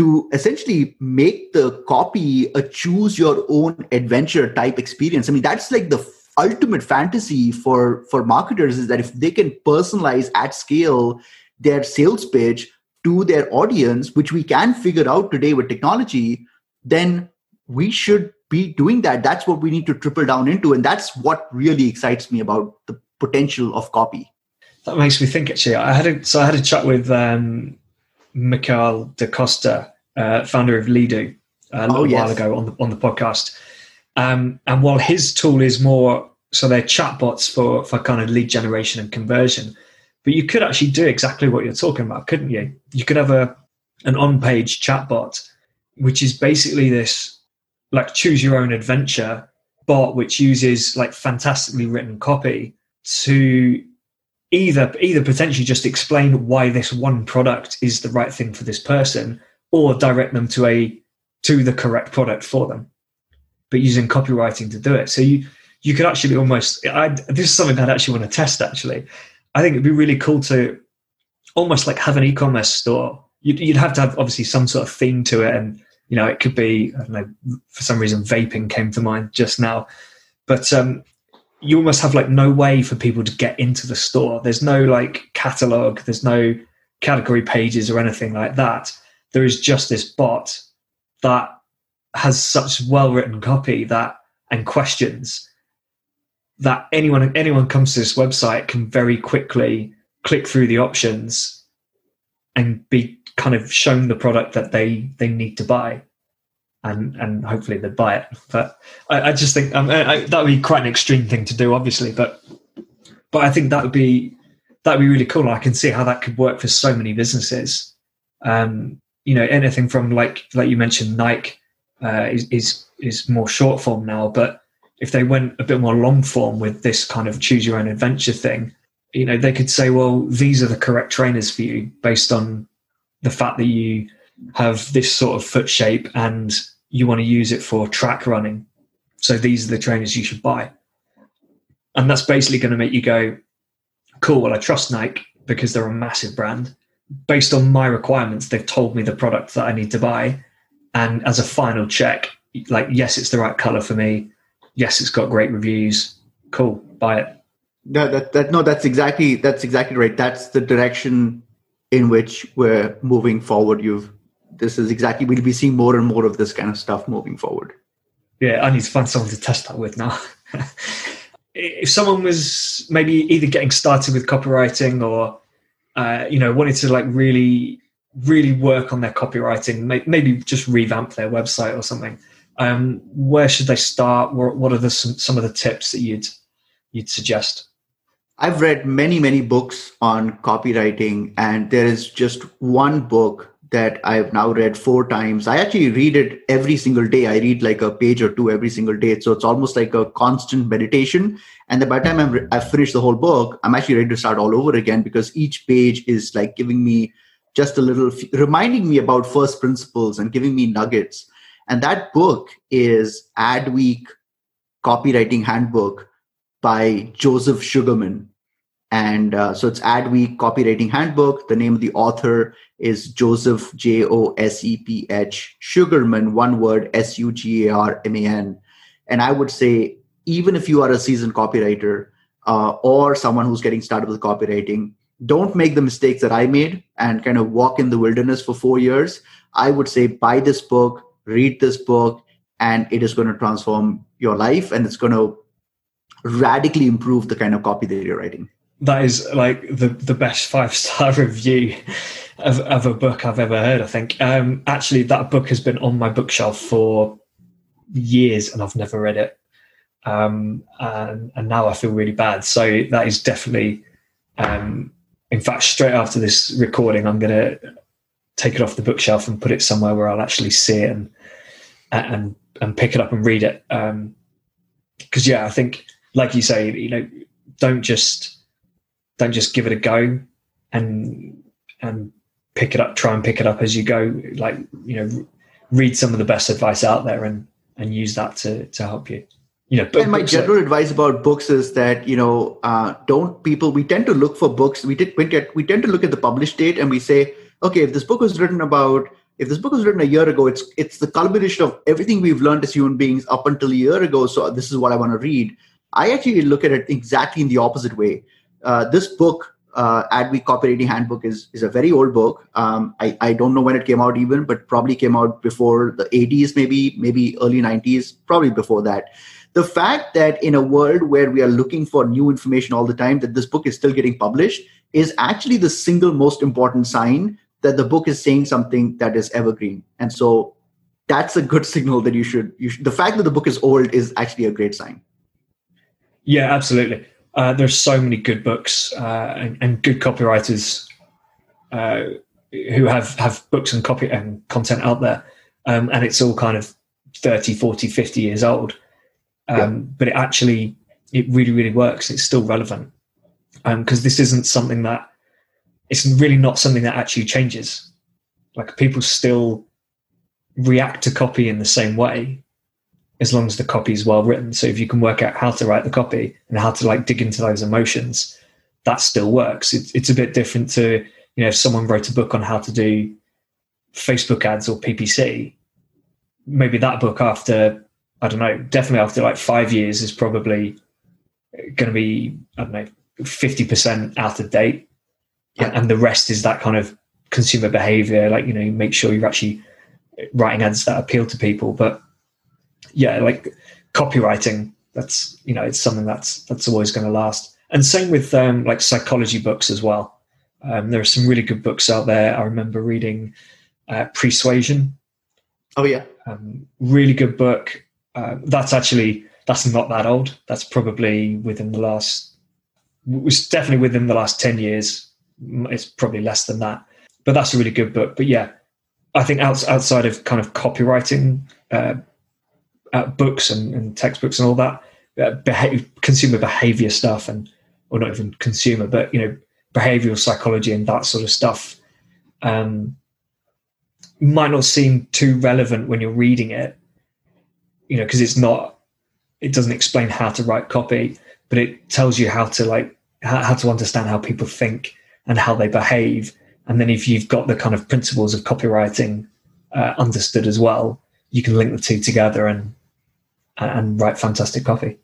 [SPEAKER 2] to essentially make the copy a choose your own adventure type experience. I mean, that's like the ultimate fantasy for for marketers is that if they can personalize at scale their sales pitch to their audience, which we can figure out today with technology, then we should be doing that. That's what we need to triple down into. And that's what really excites me about the potential of copy.
[SPEAKER 1] That makes me think actually. I had a, so I had a chat with um, Mikhail Da Costa, uh, founder of Leadoo, uh, a little oh, yes. while ago on the, on the podcast. Um, and while his tool is more, so they're chatbots for, for kind of lead generation and conversion, but you could actually do exactly what you're talking about, couldn't you? You could have a, an on-page chatbot, which is basically this like choose your own adventure bot which uses like fantastically written copy to either either potentially just explain why this one product is the right thing for this person or direct them to a to the correct product for them but using copywriting to do it. So you you could actually almost I, this is something i'd actually want to test actually. I think it'd be really cool to almost like have an e-commerce store. You'd, you'd have to have obviously some sort of theme to it and you know, it could be, I don't know, for some reason, vaping came to mind just now. But um, you almost have like no way for people to get into the store. There's no like catalog, there's no category pages or anything like that. There is just this bot that has such well written copy that and questions that anyone anyone comes to this website can very quickly click through the options and be kind of shown the product that they they need to buy and and hopefully they'd buy it. But i, I just think um, that would be quite an extreme thing to do obviously but but i think that would be that would be really cool. I can see how that could work for so many businesses. Um you know anything from like like you mentioned nike uh, is, is is more short form now but if they went a bit more long form with this kind of choose your own adventure thing you know they could say well these are the correct trainers for you based on the fact that you have this sort of foot shape and you want to use it for track running. So these are the trainers you should buy. And that's basically going to make you go, cool, well, I trust Nike because they're a massive brand. Based on my requirements, they've told me the product that I need to buy. And as a final check, like, yes, it's the right color for me. Yes, it's got great reviews. Cool, buy it.
[SPEAKER 2] No, that, that no, that's exactly that's exactly right. That's the direction in which we're moving forward. You've this is exactly we'll be seeing more and more of this kind of stuff moving forward.
[SPEAKER 1] Yeah, I need to find someone to test that with now. *laughs* if someone was maybe either getting started with copywriting or uh, you know wanted to like really really work on their copywriting, maybe just revamp their website or something. Um, where should they start? What are the some, some of the tips that you'd you'd suggest?
[SPEAKER 2] I've read many, many books on copywriting, and there is just one book that I've now read four times. I actually read it every single day. I read like a page or two every single day. So it's almost like a constant meditation. And then by the time I'm, I've finished the whole book, I'm actually ready to start all over again because each page is like giving me just a little, reminding me about first principles and giving me nuggets. And that book is Adweek Copywriting Handbook by Joseph Sugarman. And uh, so it's Adweek Copywriting Handbook. The name of the author is Joseph J O S E P H Sugarman, one word S U G A R M A N. And I would say, even if you are a seasoned copywriter uh, or someone who's getting started with copywriting, don't make the mistakes that I made and kind of walk in the wilderness for four years. I would say, buy this book, read this book, and it is going to transform your life and it's going to radically improve the kind of copy that you're writing
[SPEAKER 1] that is like the the best five star *laughs* review of, of a book I've ever heard. I think um, actually that book has been on my bookshelf for years and I've never read it. um, and, and now I feel really bad. So that is definitely, um, in fact, straight after this recording, I'm to take it off the bookshelf and put it somewhere where I'll actually see it and and and pick it up and read it. Because um, yeah, I think, like you say, you know, don't just don't just give it a go and and pick it up. Try and pick it up as you go. Like you know, read some of the best advice out there and and use that to to help you you know
[SPEAKER 2] and my general are, advice about books is that you know uh, don't people we tend to look for books we did we get we tend to look at the published date and we say okay if this book was written about if this book was written a year ago it's it's the culmination of everything we've learned as human beings up until a year ago so this is what i want to read i actually look at it exactly in the opposite way uh, this book uh, Adweek Copywriting Handbook is is a very old book. Um, I I don't know when it came out even, but probably came out before the 80s, maybe maybe early 90s, probably before that. The fact that in a world where we are looking for new information all the time that this book is still getting published is actually the single most important sign that the book is saying something that is evergreen. And so that's a good *laughs* signal that you should you should, the fact that the book is old is actually a great sign.
[SPEAKER 1] Yeah absolutely uh, there's so many good books uh, and, and, good copywriters uh, who have have books and copy and content out there. Um, and it's all kind of 30 40 50 years old. Um, yeah. but it actually it really really works. It's still relevant. Because um, this isn't something that it's really not something that actually changes. Like people still react to copy in the same way as long as the copy is well written so if you can work out how to write the copy and how to like dig into those emotions that still works it, it's a bit different to you know if someone wrote a book on how to do facebook ads or ppc maybe that book after I don't know, definitely after like five years is probably going to be, I don't know, 50% out of date. Yeah. And the rest is that kind of consumer behavior. Like, you know, make sure you're actually writing ads that appeal to people. But yeah, like copywriting, that's, you know, it's something that's, that's always going to last. And same with um, like psychology books as well. Um, there are some really good books out there. I remember reading uh, Persuasion.
[SPEAKER 2] Oh yeah,
[SPEAKER 1] um, really good book. Uh, that's actually that's not that old. That's probably within the last was definitely within the last ten years. It's probably less than that, but that's a really good book. But yeah, I think outside of kind of copywriting uh, uh, books and, and, textbooks and all that, uh, consumer behavior stuff, and or not even consumer, but you know, behavioral psychology and that sort of stuff. Um, might not seem too relevant when you're reading it, you know, because it's not, it doesn't explain how to write copy, but it tells you how to like, how, how to understand how people think and how they behave. And then if you've got the kind of principles of copywriting uh, understood as well, you can link the two together and and write fantastic coffee.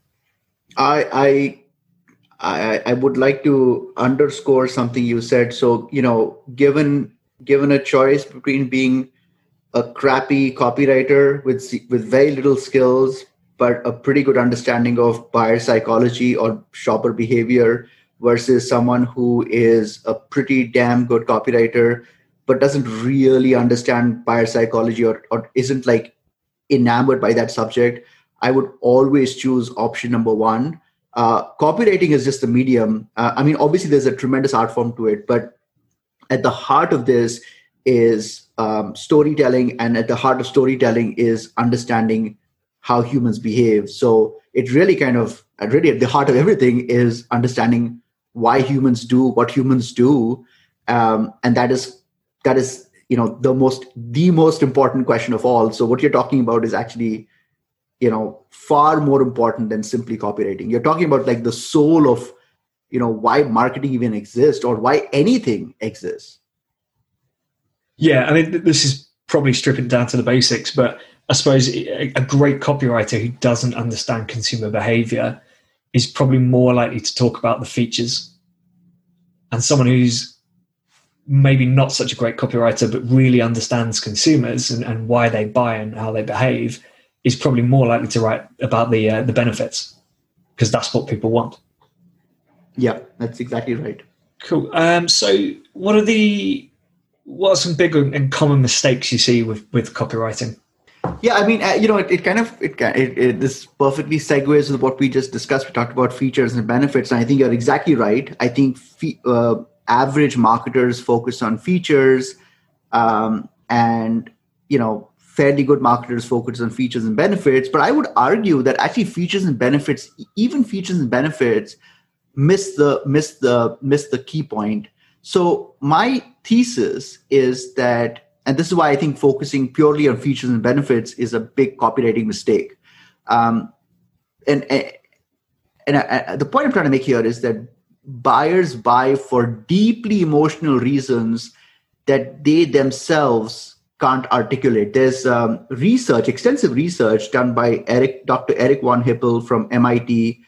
[SPEAKER 2] I I I would like to underscore something you said. So you know, given given a choice between being a crappy copywriter with with very little skills but a pretty good understanding of buyer psychology or shopper behavior versus someone who is a pretty damn good copywriter but doesn't really understand buyer psychology or, or isn't like enamored by that subject i would always choose option number one uh, copywriting is just a medium uh, i mean obviously there's a tremendous art form to it but at the heart of this is um, storytelling, and at the heart of storytelling is understanding how humans behave. So it really kind of, really at the heart of everything is understanding why humans do what humans do, um, and that is that is you know the most the most important question of all. So what you're talking about is actually you know far more important than simply copywriting. You're talking about like the soul of you know why marketing even exists or why anything exists
[SPEAKER 1] yeah, I mean, this is probably stripping down to the basics, but I suppose a great copywriter who doesn't understand consumer behavior is probably more likely to talk about the features. And someone who's maybe not such a great copywriter, but really understands consumers and, and why they buy and how they behave is probably more likely to write about the uh, the benefits because that's what people want.
[SPEAKER 2] Yeah, that's exactly right.
[SPEAKER 1] Cool. Um, so, what are the what are some big and common mistakes you see with with copywriting?
[SPEAKER 2] Yeah, I mean, uh, you know, it, it kind of it, it, it this perfectly segues with what we just discussed. We talked about features and benefits, and I think you're exactly right. I think fe- uh, average marketers focus on features, um, and you know, fairly good marketers focus on features and benefits. But I would argue that actually features and benefits, even features and benefits, miss the miss the miss the key point. So my thesis is that and this is why I think focusing purely on features and benefits is a big copywriting mistake. Um, and and, I, the point I'm trying to make here is that buyers buy for deeply emotional reasons that they themselves can't articulate. There's um, research, extensive research done by Eric, Dr. Eric von Hippel from MIT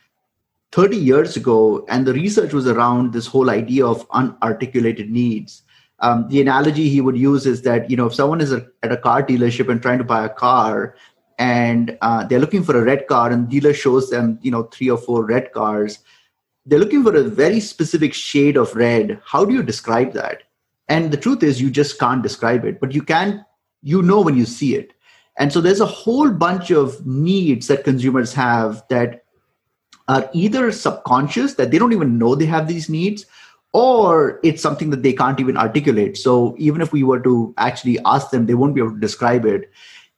[SPEAKER 2] 30 years ago, and the research was around this whole idea of unarticulated needs um, the analogy he would use is that you know if someone is a, at a car dealership and trying to buy a car and uh, they're looking for a red car and dealer shows them you know three or four red cars they're looking for a very specific shade of red how do you describe that and the truth is you just can't describe it but you can you know when you see it and so there's a whole bunch of needs that consumers have that are either subconscious that they don't even know they have these needs or it's something that they can't even articulate. So even if we were to actually ask them, they won't be able to describe it.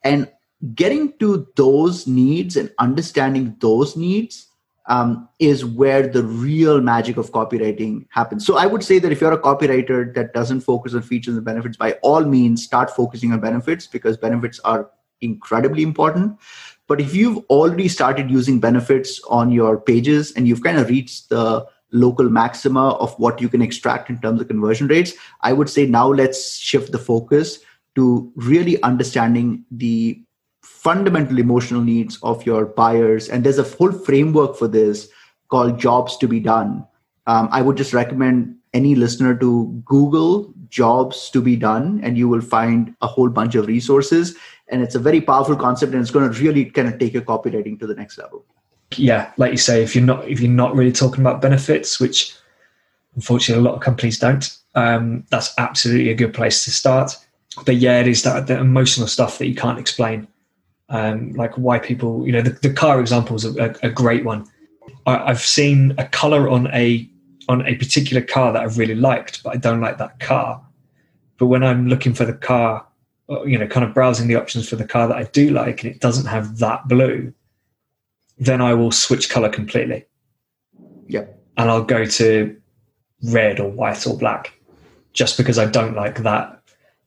[SPEAKER 2] And getting to those needs and understanding those needs um, is where the real magic of copywriting happens. So I would say that if you're a copywriter that doesn't focus on features and benefits, by all means, start focusing on benefits because benefits are incredibly important. But if you've already started using benefits on your pages and you've kind of reached the local maxima of what you can extract in terms of conversion rates i would say now let's shift the focus to really understanding the fundamental emotional needs of your buyers. And there's a whole framework for this called jobs to be done. Um, i would just recommend any listener to google jobs to be done and you will find a whole bunch of resources. And it's a very powerful concept and it's going to really kind of take your copywriting to the next level.
[SPEAKER 1] Yeah, like you say, if you're not if you're not really talking about benefits, which unfortunately a lot of companies don't, um, that's absolutely a good place to start. But yeah, it is that the emotional stuff that you can't explain, um, like why people, you know, the, the car example is a, a, great one. I, I've seen a color on a on a particular car that I've really liked, but I don't like that car. But when I'm looking for the car, uh, you know, kind of browsing the options for the car that I do like, and it doesn't have that blue, then I will switch color completely.
[SPEAKER 2] Yep.
[SPEAKER 1] And I'll go to red or white or black just because I don't like that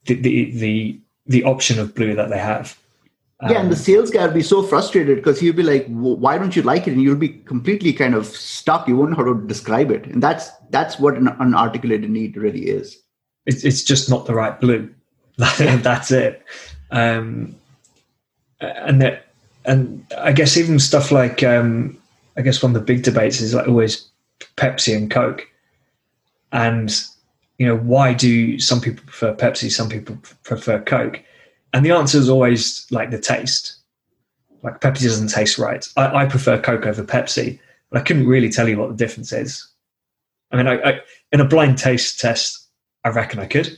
[SPEAKER 1] the the the, the option of blue that they have.
[SPEAKER 2] Yeah, and the um, sales guy will be so frustrated because he'll be like, "Why don't you like it?" And you'll be completely kind of stuck. You won't know how to describe it, and that's that's what an unarticulated need really is.
[SPEAKER 1] It's it's just not the right blue. *laughs* that's it. Um, and that and I guess even stuff like um, I guess one of the big debates is like always Pepsi and Coke, and you know why do some people prefer Pepsi, some people prefer Coke, and the answer is always like the taste. Like Pepsi doesn't taste right. I, I prefer Coke over Pepsi, but I couldn't really tell you what the difference is. I mean, I, I, in a blind taste test, I reckon I could,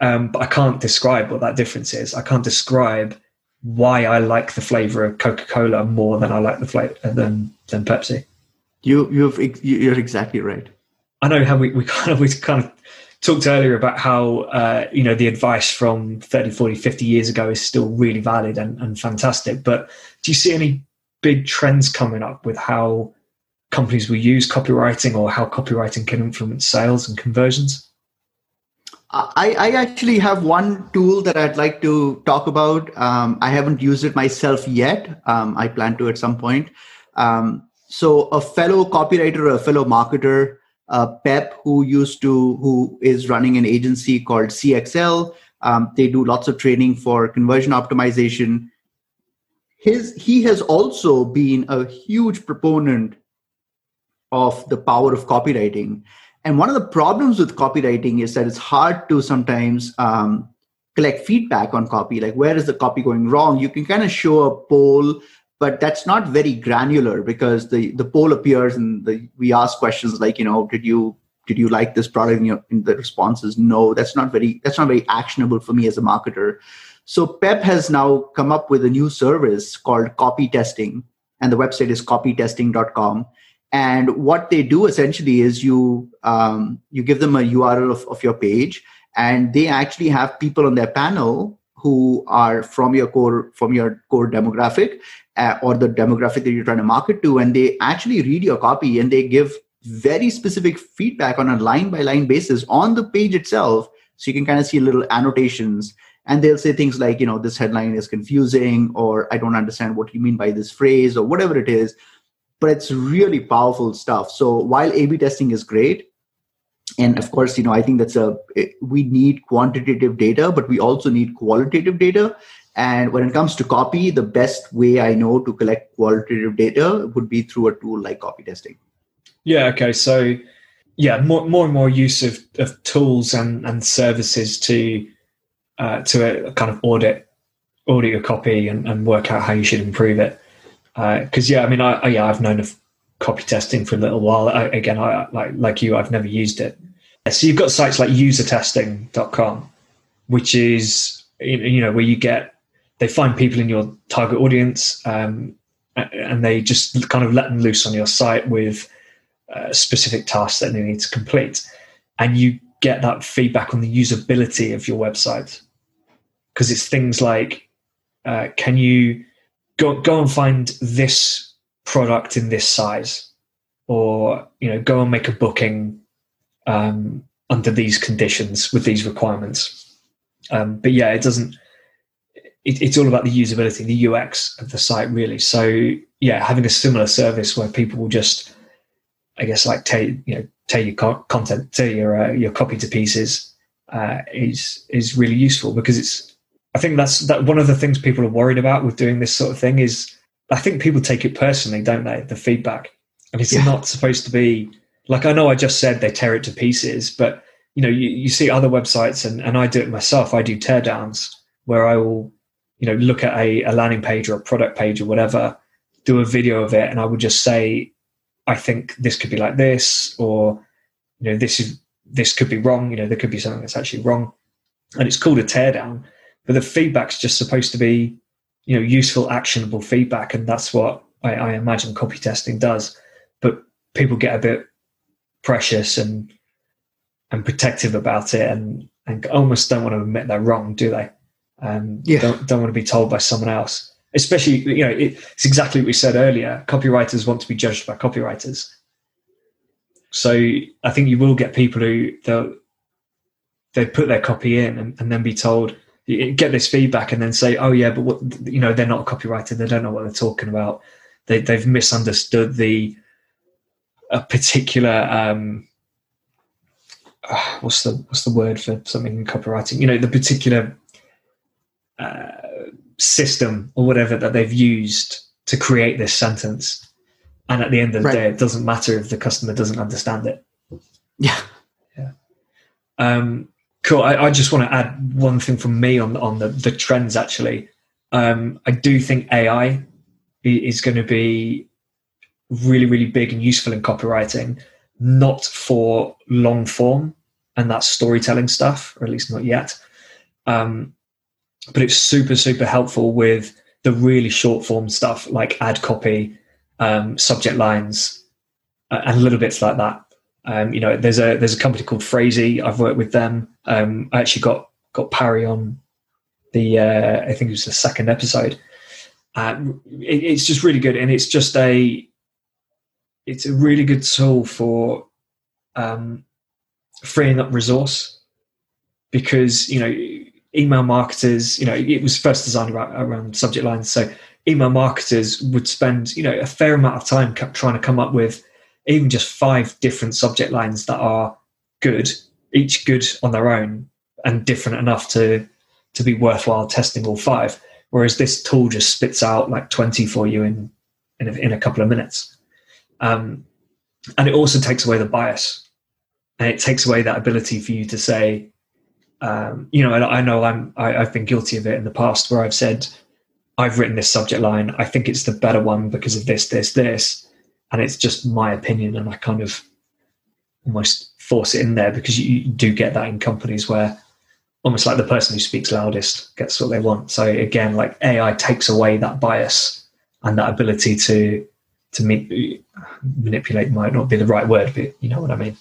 [SPEAKER 1] um, but I can't describe what that difference is. I can't describe why I like the flavor of Coca Cola more than I like the flavor than than Pepsi.
[SPEAKER 2] You you've you're exactly right.
[SPEAKER 1] I know how we, we kind of we kind of talked earlier about how uh, you know the advice from 30 40 50 years ago is still really valid and, and fantastic but do you see any big trends coming up with how companies will use copywriting or how copywriting can influence sales and conversions
[SPEAKER 2] I, I, actually have one tool that I'd like to talk about. Um, I haven't used it myself yet. Um, I plan to at some point. Um, so, a fellow copywriter, a fellow marketer, uh, Peep, who used to, who is running an agency called CXL. Um, they do lots of training for conversion optimization. His he has also been a huge proponent of the power of copywriting and one of the problems with copywriting is that it's hard to sometimes um, collect feedback on copy. Like, where is the copy going wrong? You can kind of show a poll, but that's not very granular because the the poll appears and the, we ask questions like, you know, did you did you like this product? And, you and the response is no. That's not very that's not very actionable for me as a marketer. So Peep has now come up with a new service called copy testing, and the website is copytesting.com. And what they do essentially is you um, you give them a URL of, of your page, and they actually have people on their panel who are from your core from your core demographic uh, or the demographic that you're trying to market to, and they actually read your copy and they give very specific feedback on a line by line basis on the page itself. So you can kind of see little annotations and they'll say things like, you know, this headline is confusing or I don't understand what you mean by this phrase or whatever it is. But it's really powerful stuff. So while A B testing is great, and of course, you know, I think that's a we need quantitative data, but we also need qualitative data. And when it comes to copy, the best way I know to collect qualitative data would be through a tool like copy testing.
[SPEAKER 1] Yeah. Okay. So, yeah, more more and more use of, of tools and, and services to uh, to a, kind of audit audit your copy and, and work out how you should improve it. Because uh, yeah, I mean, I, I, yeah, I've known of copy testing for a little while. I, again, I like like you, I've never used it. So you've got sites like usertesting.com, which is you know where you get they find people in your target audience um, and they just kind of let them loose on your site with uh, specific tasks that they need to complete. And you get that feedback on the usability of your website. Because it's things like, uh, can you go, go and find this product in this size? Or, you know, go and make a booking um, under these conditions with these requirements. Um, but yeah, it doesn't, it, it's all about the usability, the UX of the site, really. So yeah, having a similar service where people will just I guess like tear you know tear your co- content, tear your uh, your copy to pieces uh, is is really useful because it's. I think that's that one of the things people are worried about with doing this sort of thing is I think people take it personally, don't they? The feedback, and it's yeah. not supposed to be like I know I just said they tear it to pieces, but you know you, you see other websites and, and I do it myself. I do teardowns where I will you know look at a, a landing page or a product page or whatever, do a video of it, and I would just say I think this could be like this, or you know, this is this could be wrong. You know, there could be something that's actually wrong, and it's called a teardown. But the feedback's just supposed to be, you know, useful, actionable feedback, and that's what I, I imagine copy testing does. But people get a bit precious and and protective about it, and and almost don't want to admit they're wrong, do they? Um, yeah. Don't don't want to be told by someone else. Especially you know it's exactly what we said earlier copywriters want to be judged by copywriters. So i think you will get people who they'll they put their copy in and, and, then be told get this feedback and then say oh yeah but what you know they're not a copywriter they don't know what they're talking about. They, they've misunderstood the a particular um uh, what's the what's the word for something in copywriting? You know the particular uh, system or whatever that they've used to create this sentence. And at the end of the right. day, it doesn't matter if the customer doesn't understand it.
[SPEAKER 2] Yeah.
[SPEAKER 1] Yeah. Um, cool. I, I, just want to add one thing from me on on the, the trends actually. Um, I do think AI is going to be really, really big and useful in copywriting, not for long form and that storytelling stuff, or at least not yet. Um, but it's super super helpful with the really short form stuff like ad copy um, subject lines uh, and little bits like that. Um, you know there's a there's a company called Phrasee i've worked with them. Um, i actually got got parry on the uh, i think it was the second episode. Um, it, it's just really good and it's just a it's a really good tool for um, freeing up resource because you know email marketers, you know, it was first designed around, around subject lines. So email marketers would spend, you know, a fair amount of time trying to come up with even just five different subject lines that are good, each good on their own and different enough to to be worthwhile testing all five. Whereas this tool just spits out like 20 for you in in a, in a couple of minutes. Um, and it also takes away the bias and it takes away that ability for you to say, um, you know, I know I'm I, I've been guilty of it in the past where I've said I've written this subject line. I think it's the better one because of this, this, this, and it's just my opinion, and I kind of almost force it in there because you, you do get that in companies where almost like the person who speaks loudest gets what they want. So again, like AI takes away that bias and that ability to to meet, manipulate might not be the right word, but you know what I mean.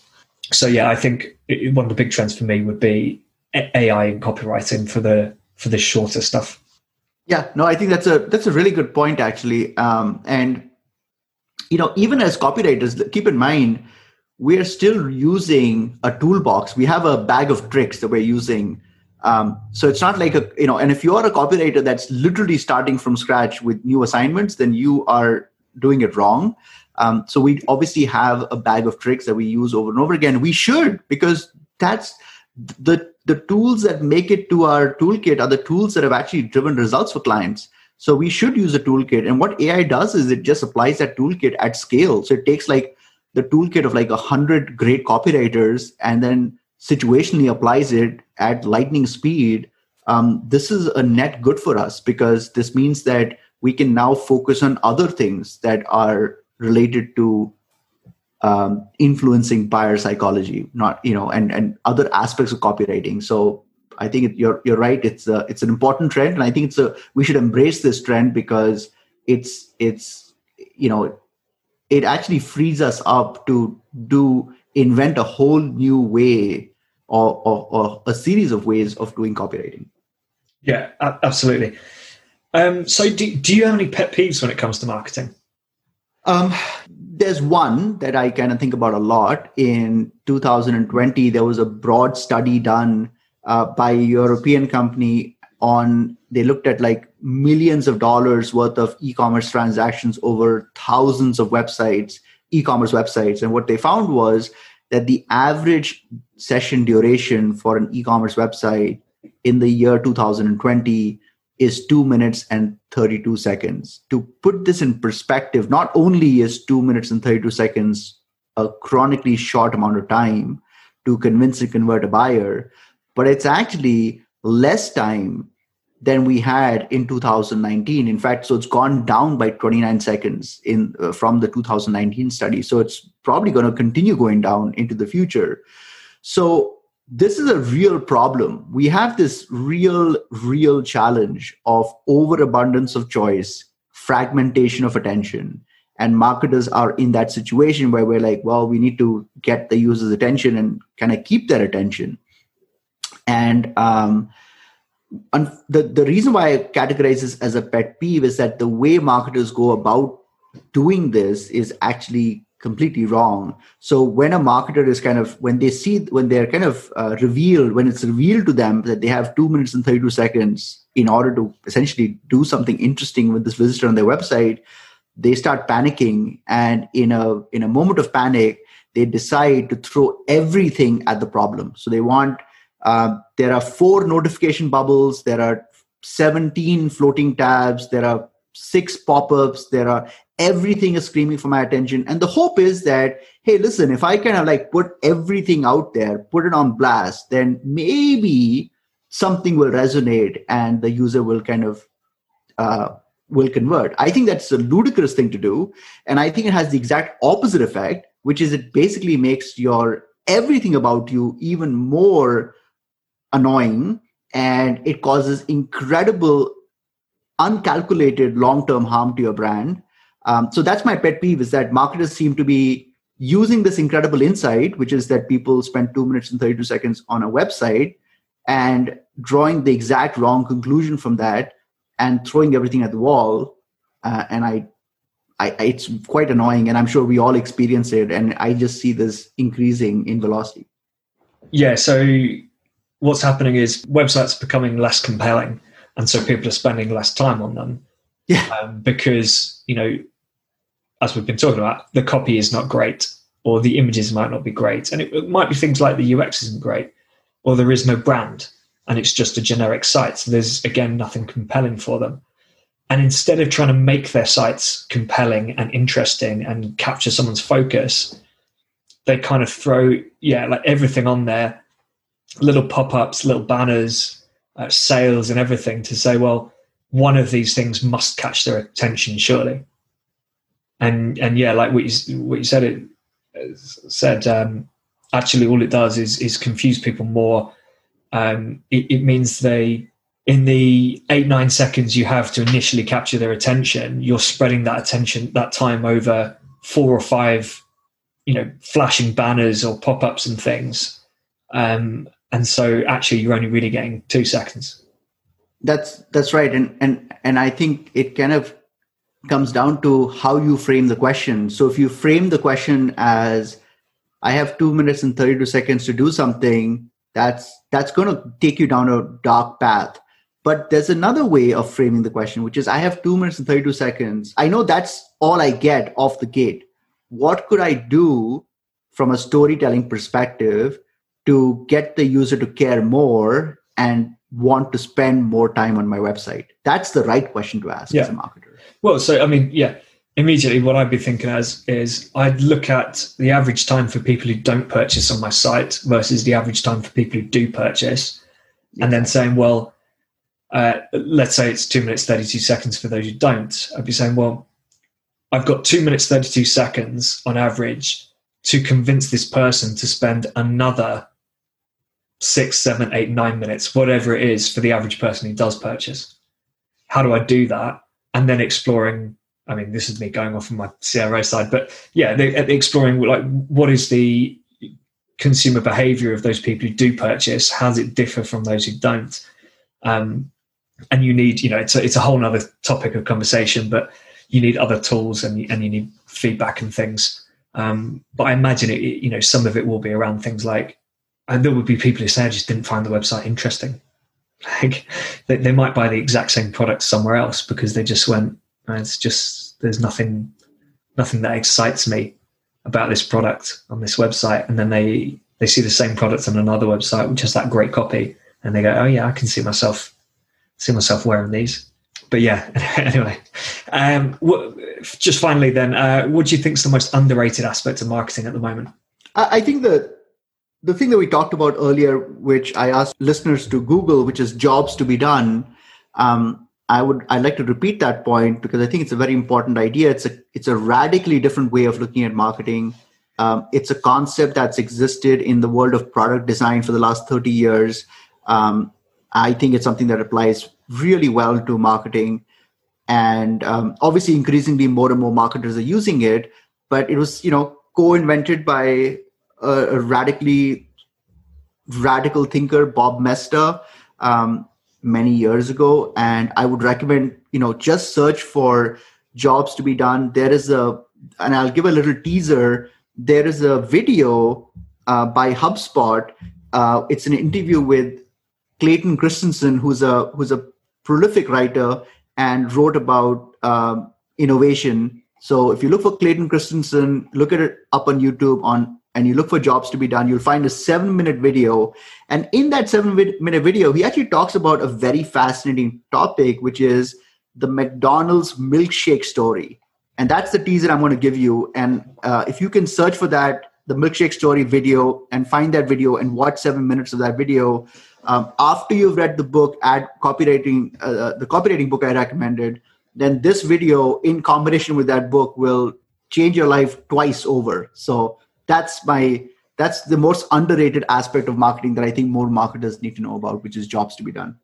[SPEAKER 1] So yeah, I think one of the big trends for me would be AI and copywriting for the for the shorter stuff.
[SPEAKER 2] Yeah, no, I think that's a that's a really good point actually. Um, and you know, even as copywriters, keep in mind we're still using a toolbox. We have a bag of tricks that we're using. Um, so it's not like a you know, and if you're a copywriter that's literally starting from scratch with new assignments, then you are doing it wrong. Um, so we obviously have a bag of tricks that we use over and over again. We should because that's the the tools that make it to our toolkit are the tools that have actually driven results for clients. So we should use a toolkit. And what AI does is it just applies that toolkit at scale. So it takes like the toolkit of like a hundred great copywriters and then situationally applies it at lightning speed. Um, this is a net good for us because this means that we can now focus on other things that are related to um, influencing buyer psychology, not you know, and and other aspects of copywriting. So I think it, you're you're right. It's a, it's an important trend, and I think it's a we should embrace this trend because it's it's you know it actually frees us up to do invent a whole new way or, or, or a series of ways of doing copywriting.
[SPEAKER 1] Yeah, absolutely. Um, so, do, do you have any pet peeves when it comes to marketing?
[SPEAKER 2] Um, there's one that I kind of think about a lot. In 2020, there was a broad study done uh, by a European company on, they looked at like millions of dollars worth of e commerce transactions over thousands of websites, e commerce websites. And what they found was that the average session duration for an e commerce website in the year 2020 is 2 minutes and 32 seconds. To put this in perspective, not only is 2 minutes and 32 seconds a chronically short amount of time to convince and convert a buyer, but it's actually less time than we had in 2019 in fact so it's gone down by 29 seconds in uh, from the 2019 study. So it's probably going to continue going down into the future. So this is a real problem. We have this real, real challenge of overabundance of choice, fragmentation of attention. And marketers are in that situation where we're like, well, we need to get the user's attention and kind of keep their attention. And um, the, the reason why I categorize this as a pet peeve is that the way marketers go about doing this is actually completely wrong. So when a marketer is kind of when they see when they're kind of uh, revealed when it's revealed to them that they have 2 minutes and 32 seconds in order to essentially do something interesting with this visitor on their website they start panicking. And in a in a moment of panic they decide to throw everything at the problem. So they want uh, there are four notification bubbles. There are 17 floating tabs. There are six pop-ups. There are everything is screaming for my attention. And the hope is that hey listen if i kind of like put everything out there put it on blast then maybe something will resonate and the user will kind of uh, will convert. I think that's a ludicrous thing to do. And i think it has the exact opposite effect which is it basically makes your everything about you even more annoying and it causes incredible uncalculated long-term harm to your brand um, so that's my pet peeve is that marketers seem to be using this incredible insight, which is that people spend two minutes and 32 seconds on a website and drawing the exact wrong conclusion from that and throwing everything at the wall. Uh, and I, I, it's quite annoying, and I'm sure we all experience it. And I just see this increasing in velocity.
[SPEAKER 1] Yeah. So what's happening is websites are becoming less compelling, and so people are spending less time on them.
[SPEAKER 2] Yeah.
[SPEAKER 1] Um, because you know as we've been talking about, the copy is not great, or the images might not be great, and it, it might be things like the UX isn't great, or there is no brand, and it's just a generic site. So there's again nothing compelling for them. And instead of trying to make their sites compelling and interesting and capture someone's focus, they kind of throw yeah like everything on there, little pop-ups, little banners, uh, sales, and everything to say, well, one of these things must catch their attention surely and and yeah, like what you what you said it said. Um, actually, all it does is is confuse people more. Um, it, it means they in the eight nine seconds you have to initially capture their attention you're spreading that attention that time over four or five you know flashing banners or pop-ups and things. Um, and so actually you're only really getting two seconds.
[SPEAKER 2] That's that's right. And and and i think it kind of comes down to how you frame the question so if you frame the question as i have 2 minutes and 32 seconds to do something that's that's going to take you down a dark path but there's another way of framing the question which is i have 2 minutes and 32 seconds i know that's all i get off the gate what could i do from a storytelling perspective to get the user to care more and want to spend more time on my website? That's the right question to ask yeah. as a marketer.
[SPEAKER 1] Well, so I mean, yeah, immediately what I'd be thinking as is I'd look at the average time for people who don't purchase on my site versus the average time for people who do purchase, yeah. and then saying, well, uh, let's say it's two minutes thirty two seconds for those who don't. I'd be saying, well, I've got two minutes thirty two seconds on average to convince this person to spend another six, seven, eight, nine minutes, whatever it is for the average person who does purchase. How do I do that? And then exploring. I mean, this is me going off on my CRO side, but yeah, the, exploring like what is the consumer behavior of those people who do purchase? How does it differ from those who don't? Um, and you need, you know, it's a, it's a whole other topic of conversation, but you need other tools and, and you need feedback and things. Um, but I imagine it, you know, some of it will be around things like and there would be people who say I just didn't find the website interesting. Like they, they might buy the exact same product somewhere else because they just went, it's just there's nothing nothing that excites me about this product on this website, and then they they see the same product on another website which has that great copy, and they go, oh yeah, I can see myself see myself wearing these. But yeah, *laughs* anyway, um, what, just finally then, uh, what do you think is the most underrated aspect of marketing at the moment?
[SPEAKER 2] I think that the thing that we talked about earlier, which I asked listeners to Google, which is jobs to be done, um, I would I'd like to repeat that point because I think it's a very important idea. It's a it's a radically different way of looking at marketing. Um, it's a concept that's existed in the world of product design for the last 30 years. Um, I think it's something that applies really well to marketing. And um, obviously, increasingly, more and more marketers are using it. But it was, you know, co-invented by a, radically radical thinker, Bob Moesta, um, many years ago. And I would recommend, you know, just search for jobs to be done. There is a, and I'll give a little teaser. There is a video uh, by HubSpot. Uh, it's an interview with Clayton Christensen, who's a who's a prolific writer and wrote about um, innovation. So if you look for Clayton Christensen, look at it up on YouTube on and you look for jobs to be done, you'll find a seven minute video. And in that seven minute video, he actually talks about a very fascinating topic, which is the McDonald's milkshake story. And that's the teaser I'm going to give you. And uh, if you can search for that, the milkshake story video, and find that video and watch seven minutes of that video, um, after you've read the book, add copywriting, uh, uh, the copywriting book I recommended, then this video in combination with that book will change your life twice over. So that's my that's the most underrated aspect of marketing that I think more marketers need to know about, which is jobs to be done.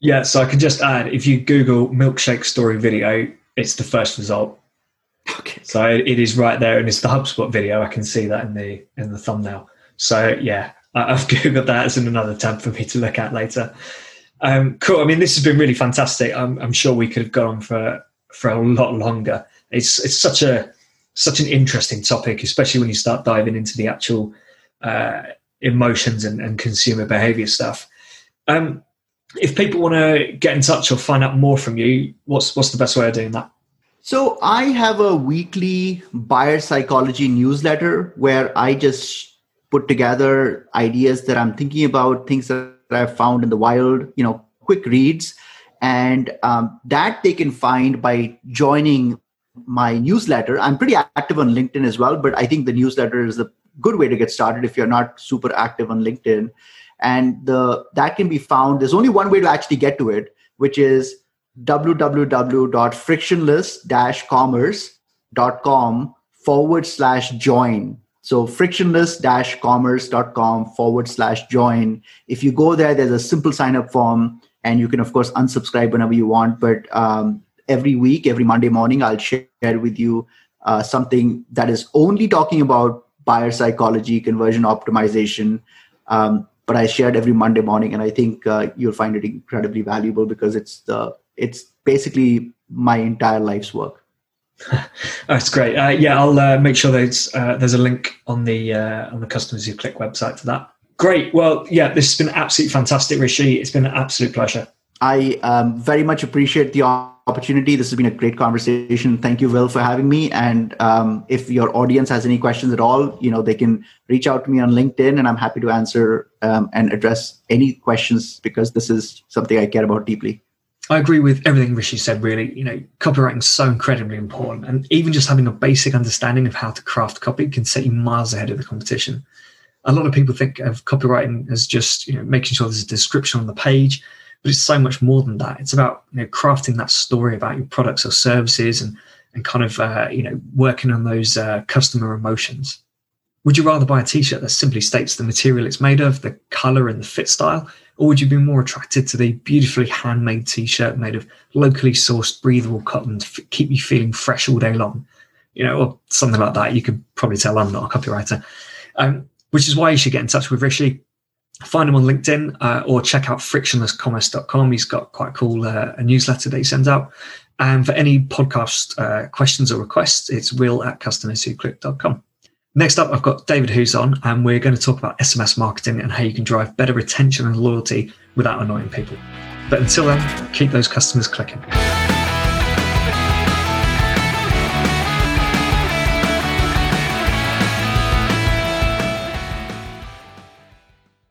[SPEAKER 1] Yeah, so I can just add if you Google milkshake story video, it's the first result. Okay. So it is right there, and it's the HubSpot video. I can see that in the in the thumbnail. So yeah, I've *laughs* googled that as in another tab for me to look at later. Um, cool. I mean, this has been really fantastic. I'm, I'm sure we could have gone on for for a lot longer. It's it's such a such an interesting topic, especially when you start diving into the actual uh, emotions and, and, consumer behavior stuff. Um, if people want to get in touch or find out more from you, what's what's the best way of doing that?
[SPEAKER 2] So I have a weekly buyer psychology newsletter where I just put together ideas that I'm thinking about, things that I've found in the wild, you know, quick reads, and um, that they can find by joining my newsletter. I'm pretty active on LinkedIn as well, but I think the newsletter is a good way to get started if you're not super active on LinkedIn. And the that can be found. There's only one way to actually get to it, which is www.frictionless-commerce.com forward slash join. So frictionless-commerce.com forward slash join. If you go there, there's a simple sign up form, and you can of course unsubscribe whenever you want. But um, every week, every Monday morning, I'll share with you uh, something that is only talking about buyer psychology, conversion optimization. Um, but I shared every Monday morning, and I think uh, you'll find it incredibly valuable because it's the it's basically my entire life's work. *laughs*
[SPEAKER 1] That's great. Uh, yeah, I'll uh, make sure there's uh, there's a link on the uh, on the customers who click website for that. Great. Well, yeah, this has been absolutely fantastic, Rishi. It's been an absolute pleasure.
[SPEAKER 2] I um, very much appreciate the opportunity. This has been a great conversation. Thank you, Will, for having me. And um, if your audience has any questions at all, you know, they can reach out to me on LinkedIn, and I'm happy to answer um, and address any questions because this is something I care about deeply.
[SPEAKER 1] I agree with everything Rishi said. Really, you know, copywriting is so incredibly important, and even just having a basic understanding of how to craft copy can set you miles ahead of the competition. A lot of people think of copywriting as just you know making sure there's a description on the page but it's so much more than that. It's about you know crafting that story about your products or services and and kind of uh, you know working on those uh, customer emotions. Would you rather buy a T-shirt that simply states the material it's made of, the color and the fit style, or would you be more attracted to the beautifully handmade T-shirt made of locally sourced, breathable cotton to f- keep you feeling fresh all day long? You know, or something like that. You could probably tell I'm not a copywriter. Um, which is why you should get in touch with Rishi find him on LinkedIn uh, or check out frictionlesscommerce.com. He's got quite a cool uh, a newsletter that he sends out. And for any podcast uh, questions or requests, it's will at customerswhoclick.com. Next up, I've got David Who's on, and we're going to talk about SMS marketing and how you can drive better retention and loyalty without annoying people. But until then, keep those customers clicking.